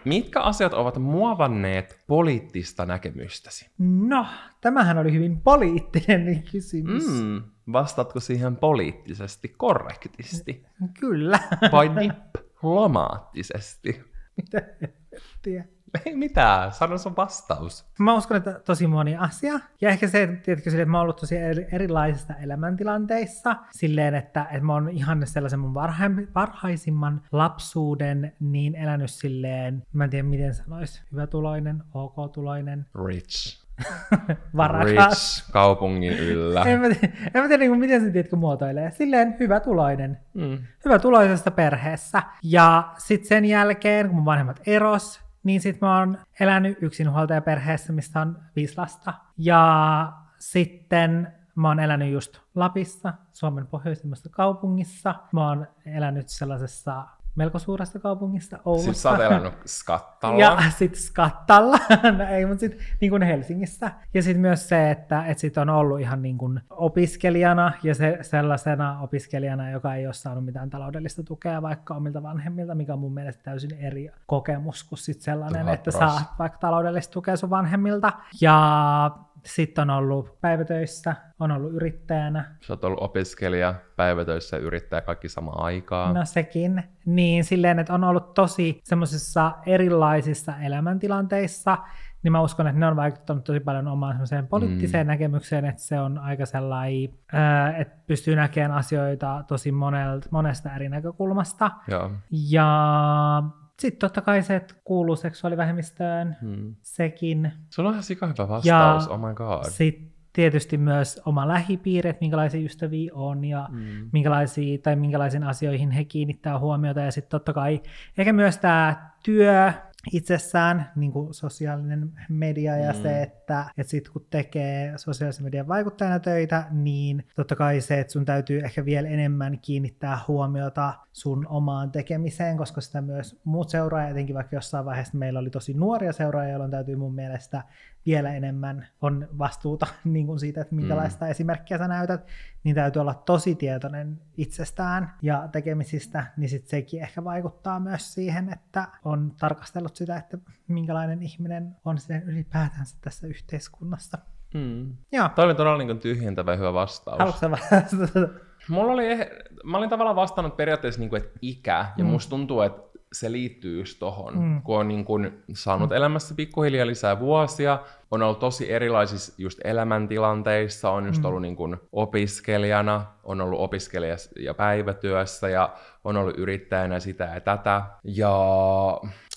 Mitkä asiat ovat muovanneet poliittista näkemystäsi? No, tämähän oli hyvin poliittinen kysymys. Mm. Mm, vastaatko siihen poliittisesti korrektisti Kyllä. vai diplomaattisesti? (laughs) Mitä helvettiä. Ei mitään, sano sun vastaus. Mä uskon, että tosi moni asia. Ja ehkä se, että, tiedätkö, silleen, että mä oon ollut tosi eri- erilaisissa elämäntilanteissa. Silleen, että, että mä oon ihan sellaisen mun varhaim- varhaisimman lapsuuden niin elänyt silleen, mä en tiedä miten sanois, hyvätuloinen, ok-tuloinen, Rich. (laughs) varakas. Rich kaupungin yllä. En mä tiedä, en mä tiedä niin miten se tiedätkö, muotoilee. Silleen hyvätuloinen. Mm. hyvätuloisesta perheessä. Ja sitten sen jälkeen, kun mun vanhemmat eros, niin sitten mä oon elänyt yksinhuoltajaperheessä, mistä on viisi lasta. Ja sitten mä oon elänyt just Lapissa, Suomen pohjoisimmassa kaupungissa. Mä oon elänyt sellaisessa melko suuressa kaupungissa, Oulussa. Siis sä oot elänyt skattalla. Ja sitten Skattalla, (laughs) no ei, mutta sitten niin kuin Helsingissä. Ja sitten myös se, että, että sit on ollut ihan niin kuin opiskelijana ja se, sellaisena opiskelijana, joka ei ole saanut mitään taloudellista tukea vaikka omilta vanhemmilta, mikä on mun mielestä täysin eri kokemus kuin sit sellainen, Tuhat että pros. saat vaikka taloudellista tukea sun vanhemmilta. Ja sitten on ollut päivätöissä, on ollut yrittäjänä, Sä oot ollut opiskelija, päivätöissä yrittää kaikki samaan aikaan. No sekin. Niin silleen, että on ollut tosi semmoisissa erilaisissa elämäntilanteissa, niin mä uskon, että ne on vaikuttanut tosi paljon omaan semmoiseen poliittiseen mm. näkemykseen, että se on aika sellainen, ää, että pystyy näkemään asioita tosi monelta, monesta eri näkökulmasta. Joo. Ja sitten totta kai se, että kuuluu seksuaalivähemmistöön, Hmm. sekin. Sulla on ihan sika hyvä vastaus, oh my god. Sitten tietysti myös oma lähipiiri, että minkälaisia ystäviä on ja Mm. minkälaisia, tai minkälaisiin asioihin he kiinnittää huomiota. Ja sitten totta kai ehkä myös tämä työ itsessään, niin kuin sosiaalinen media ja Mm. se, että, että sitten kun tekee sosiaalisen median vaikuttajana töitä, niin totta kai se, että sun täytyy ehkä vielä enemmän kiinnittää huomiota sun omaan tekemiseen, koska sitä myös muut seuraajat, etenkin vaikka jossain vaiheessa meillä oli tosi nuoria seuraajia, jolloin täytyy mun mielestä vielä enemmän on vastuuta (laughs) niin kuin siitä, että minkälaista mm. esimerkkiä sä näytät, niin täytyy olla tosi tietoinen itsestään ja tekemisistä, niin sit sekin ehkä vaikuttaa myös siihen, että on tarkastellut sitä, että minkälainen ihminen on se ylipäätänsä tässä yhteiskunnassa. Mm. Joo, Toi oli todella niin tyhjentävä hyvä vastaus. haluatko vastata? Mulla oli, eh- mä olin tavallaan vastannut periaatteessa, niin kuin, että ikä, ja Mm. musta tuntuu, että se liittyy just tohon, Mm. kun on niin kuin saanut elämässä pikkuhiljaa lisää vuosia, on ollut tosi erilaisissa just elämäntilanteissa, on just Mm. ollut niin kuin opiskelijana, on ollut opiskelija ja päivätyössä, ja on ollut yrittäjänä sitä ja tätä, ja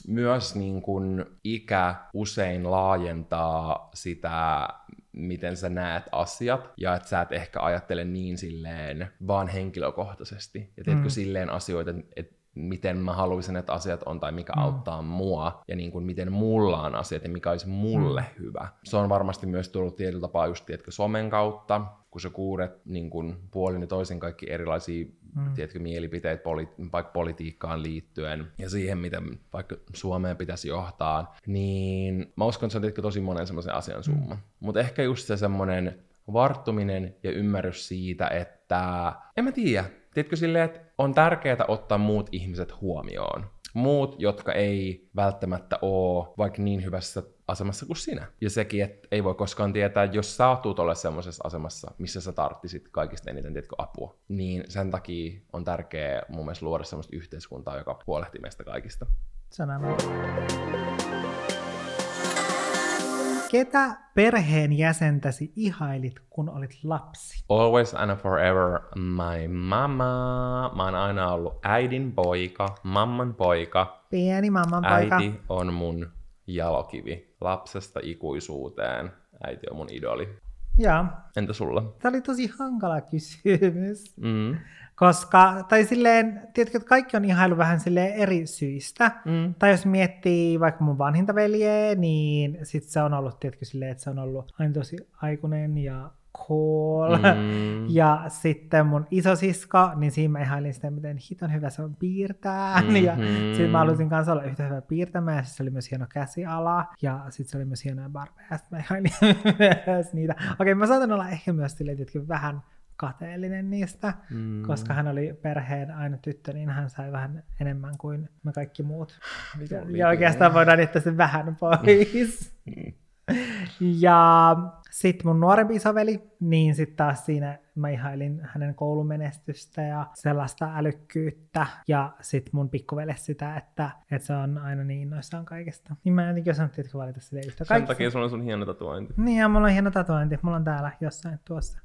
myös niin kuin ikä usein laajentaa sitä miten sä näet asiat, ja että sä et ehkä ajattele niin silleen vaan henkilökohtaisesti. Ja teetkö Mm. silleen asioita, että miten mä haluaisin, että asiat on, tai mikä Mm. auttaa mua, ja niin kuin miten mulla on asiat, ja mikä olisi mulle Mm. hyvä. Se on varmasti myös tullut tietyllä tapaa just, tiedätkö, somen kautta, kun sä kuulet niin kuin puolin ja toisin kaikki erilaisia Mm. tiedätkö, mielipiteet poli- vaikka politiikkaan liittyen ja siihen, miten vaikka Suomeen pitäisi johtaa, niin mä uskon, että se on tiedätkö, tosi monen semmoisen asian summa. Mm. Mutta ehkä just se semmoinen varttuminen ja ymmärrys siitä, että en mä tiedä, tiedätkö silleen, että on tärkeää ottaa muut ihmiset huomioon. Muut, jotka ei välttämättä ole vaikka niin hyvässä asemassa kuin sinä. Ja sekin, että ei voi koskaan tietää, jos sä tuut olla semmoisessa asemassa, missä sä tarttisit kaikista eniten tiedätkö, apua, niin sen takia on tärkeää mun mielestä luoda semmoista yhteiskuntaa, joka huolehtii meistä kaikista. Sanoma. Ketä perheen jäsentäsi ihailit, kun olit lapsi? Always and forever my mama. Mä oon aina ollut äidin poika, mamman poika. Pieni mamman poika. Äiti on mun jalokivi. Lapsesta ikuisuuteen. Äiti on mun idoli. Joo. Entä sulla? Tämä oli tosi hankala kysymys. Mm. Koska, tai silleen, tiedätkö, että kaikki on ihailu vähän silleen eri syistä. Mm. Tai jos miettii vaikka mun vanhinta veljeä, niin sit se on ollut, tiedätkö, silleen, että se on ollut aina tosi aikuinen ja cool. Mm. (laughs) Ja sitten mun isosisko, niin siinä mä ihailin sitä, miten hiton hyvä se on piirtää. (laughs) Mm-hmm. Ja sitten mä halusin kanssa olla yhtä hyvä piirtämään, ja se oli myös hieno käsiala, ja sitten se oli myös hienoja barbeja, mä ihailin (laughs) myös niitä. Okei, mä saatan olla ehkä myös silleen, vähän kateellinen niistä, Mm. koska hän oli perheen aina tyttö, niin hän sai vähän enemmän kuin me kaikki muut. (laughs) Vitun Ja, oikeastaan voidaan jättää se vähän pois. (laughs) Mm. Ja sitten mun nuorempi isoveli, niin sitten taas siinä mä ihailin hänen koulumenestystä ja sellaista älykkyyttä. Ja sitten mun pikkuvele sitä, että, että se on aina niin innoissaan kaikesta. Niin mä en jotenkin osannut tietenkin valita sille yhtä Sen takia sulla on sun hieno tatuointi. Niin ja mulla on hieno tatuointi. Mulla on täällä jossain tuossa.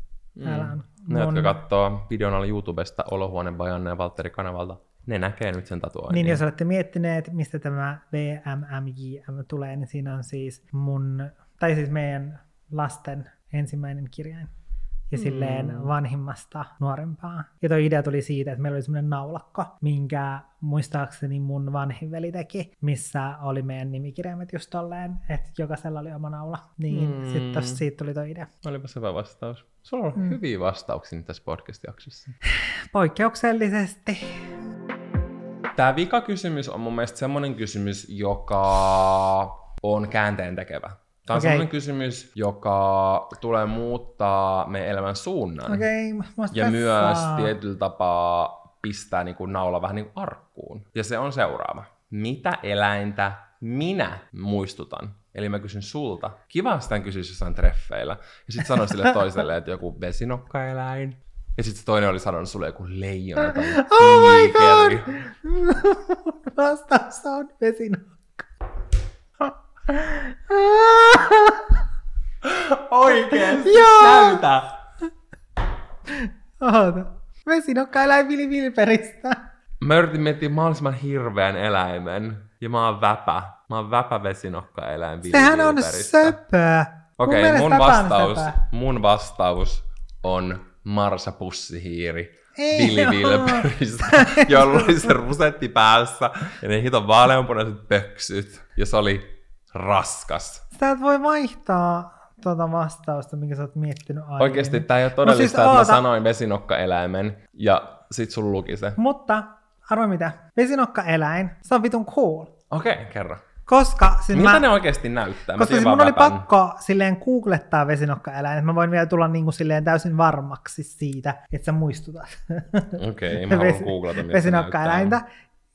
Täällä on Ne, jotka katsoo videon alla YouTubesta Olohuone Bajanne ja Valtteri kanavalta, ne näkee nyt sen tatuoinnin. Niin, jos olette miettineet, mistä tämä VMMJM tulee, niin siinä on siis mun, tai siis meidän lasten ensimmäinen kirjain. Ja silleen Mm. vanhimmasta nuorempaa. Ja tuo idea tuli siitä, että meillä oli semmoinen naulakko, minkä muistaakseni mun vanhin veli teki, missä oli meidän nimikirjaimet just tolleen, että jokaisella oli oma naula. Niin Mm. sitten siitä tuli tuo idea. Olipas hyvä vastaus. Sulla on Mm. hyviä vastauksia tässä podcast-jaksossa. Poikkeuksellisesti. Tämä vika kysymys on mun mielestä semmoinen kysymys, joka on käänteen tekevä. Tämä on Okei. semmoinen kysymys, joka tulee muuttaa meidän elämän suunnan. Okay, Ja myös tietyllä tapaa pistää niin kuin naula vähän niin kuin arkkuun. Ja se on seuraava. Mitä eläintä minä muistutan? Eli mä kysyn sulta. Kiva, jos tämän kysyisi jossain treffeillä. Ja sitten sanoin sille toiselle, että joku vesinokkaeläin. Ja sitten se toinen oli sanonut sulle joku leijona tai (laughs) Oh my god! (laughs) Vastaus on vesinokka. (laughs) Oikeesti, Joo. näytä! Oota. Vesinokka eläin Vili Vilperistä. Mä yritin miettiä mahdollisimman hirveän eläimen. Ja mä oon väpä. Mä oon väpä vesinokkaeläin Vili Sehän on söpö. Okei, mielestä mun, on vastaus, mun vastaus on Marsa Pussihiiri. Ei Billy oo. Wilberistä, jolla oli se rusetti päässä ja ne hiton vaaleanpunaiset pöksyt. Ja se oli raskas. Sä et voi vaihtaa tuota vastausta, minkä sä oot miettinyt aiemmin. Oikeasti tämä ei ole todellista, siis että mä oota. sanoin vesinokkaeläimen ja sit sun luki se. Mutta, arvo mitä? Vesinokka-eläin, se on vitun cool. Okei, okay, kerro. Koska, siis Miltä mä, ne oikeasti näyttää? Mä koska siis mun oli pakko silleen googlettaa vesinokka-eläin, että mä voin vielä tulla niinku silleen täysin varmaksi siitä, että sä muistutat. Okei, (laughs) mä haluan googlata, miltä se vesinokka-eläintä.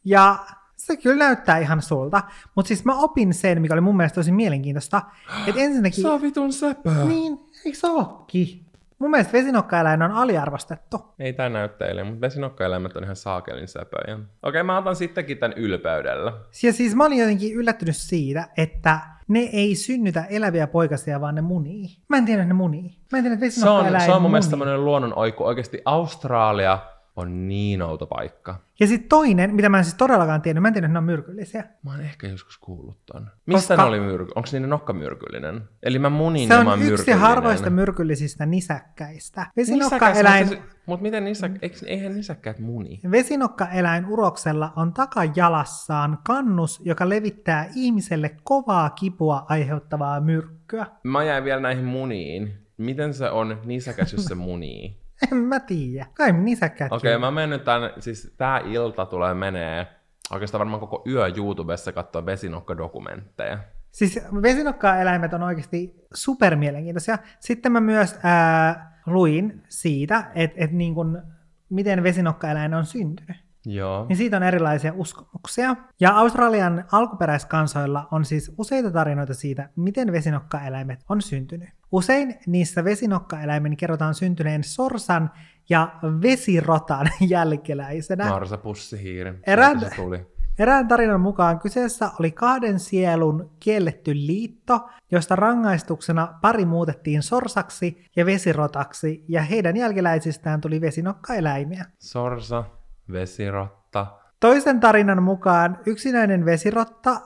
Ja se kyllä näyttää ihan sulta. Mutta siis mä opin sen, mikä oli mun mielestä tosi mielenkiintoista, että ensinnäkin... Se on vitun söpö. Niin, eikö se ookin? Mun mielestä vesinokkaeläin on aliarvostettu. Ei tää näyttäile, mutta vesinokkaeläimet on ihan saakelin söpöjä. Okei, mä otan sittenkin tän ylpeydellä. Ja siis mä olin jotenkin yllättynyt siitä, että ne ei synnytä eläviä poikasia, vaan ne munii. Mä en tiedä, että ne munii. Mä en tiedä, että Se on, vesinokkaeläin se on mun munii. mielestä tämmönen luonnon oiku. Oikeasti Australia on niin outo paikka. Ja sitten toinen, mitä mä en siis todellakaan tiennyt, mä en tiedä, että ne on myrkyllisiä. Mä oon ehkä joskus kuullut ton. Mistä Koska- ne oli myrky? Onko niiden nokka myrkyllinen? Eli mä munin Se on yksi myrkyllinen. harvoista myrkyllisistä nisäkkäistä. Vesinokkaeläin, Mutta miten nisäk... Eihän nisäkkäät muni? vesinokkaeläin uroksella on takajalassaan kannus, joka levittää ihmiselle kovaa kipua aiheuttavaa myrkkyä. Mä jäin vielä näihin muniin. Miten se on nisäkäs, jos se munii? (laughs) En mä tiedä. Kai nisäkkäät Okei, okay, mä menen nyt tän, siis tää ilta tulee menee oikeastaan varmaan koko yö YouTubessa katsoa vesinokkadokumentteja. Siis vesinokkaeläimet on oikeasti supermielenkiintoisia. Sitten mä myös ää, luin siitä, että et niin kun, miten vesinokkaeläin on syntynyt. Joo. Niin siitä on erilaisia uskomuksia. Ja Australian alkuperäiskansoilla on siis useita tarinoita siitä, miten vesinokkaeläimet on syntynyt. Usein niissä vesinokkaeläimen kerrotaan syntyneen sorsan ja vesirotan (laughs) jälkeläisenä. Marsa pussihiiri. Erään- tuli. Erään tarinan mukaan kyseessä oli kahden sielun kielletty liitto, josta rangaistuksena pari muutettiin sorsaksi ja vesirotaksi, ja heidän jälkeläisistään tuli vesinokkaeläimiä. Sorsa, vesirotta. Toisen tarinan mukaan yksinäinen vesirotta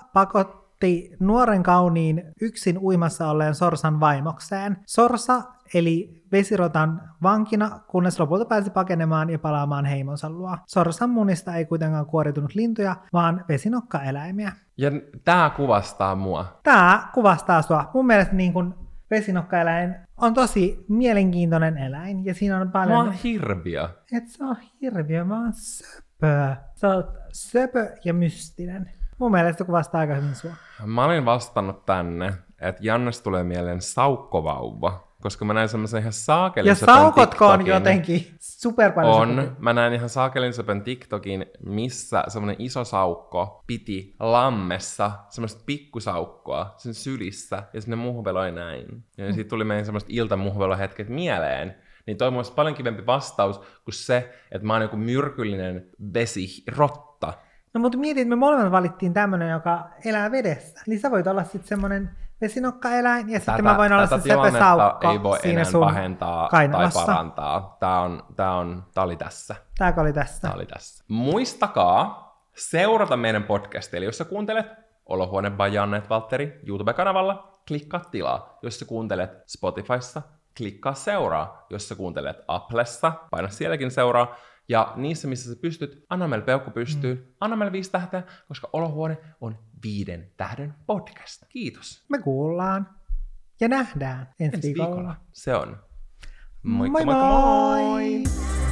pakotti nuoren kauniin yksin uimassa olleen sorsan vaimokseen. Sorsa eli vesirotan vankina, kunnes lopulta pääsi pakenemaan ja palaamaan heimonsa luo. Sorsan munista ei kuitenkaan kuoritunut lintuja, vaan vesinokkaeläimiä. Ja tää kuvastaa mua. Tämä kuvastaa sua. Mun mielestä niin kun vesinokkaeläin on tosi mielenkiintoinen eläin, ja siinä on Mä paljon... oon hirviö. Et sä oon hirviö, mä oon söpö. Sä oot söpö ja mystinen. Mun mielestä kuvastaa aika hyvin sua. Mä olin vastannut tänne, että Jannes tulee mieleen saukkovauva, koska mä näin semmoisen ihan saakelin Ja saukotko on jotenkin super paljon On. söpöjä. Mä näin ihan saakelin TikTokin, missä semmoinen iso saukko piti lammessa semmoista pikkusaukkoa sen sylissä, ja sinne muhveloi näin. Ja siitä tuli meidän semmoista iltamuhvelohetket mieleen. Niin toi on paljon kivempi vastaus kuin se, että mä oon joku myrkyllinen vesirotta. No mutta mietin, että me molemmat valittiin tämmönen, joka elää vedessä. Niin sä voit olla sitten semmonen vesinokkaeläin, ja sitten mä voin olla se söpö tilannetta saukko ei voi siinä enää sun pahentaa kainalossa. tai parantaa. Tää, on, tää, on, tää oli tässä. Tääkö oli tässä? Tää oli tässä. Muistakaa seurata meidän podcastia, eli jos sä kuuntelet Olohuone by Jannet Valtteri YouTube-kanavalla, klikkaa tilaa. Jos sä kuuntelet Spotifyssa, klikkaa seuraa. Jos sä kuuntelet Applessa, paina sielläkin seuraa. Ja niissä, missä sä pystyt, anna meille peukku pystyyn, mm. anna meille viisi tähteä, koska Olohuone on viiden tähden podcast. Kiitos. Me kuullaan ja nähdään ensi, Ensi viikolla. viikolla. Se on. Moikka moi! moikka moi! moi.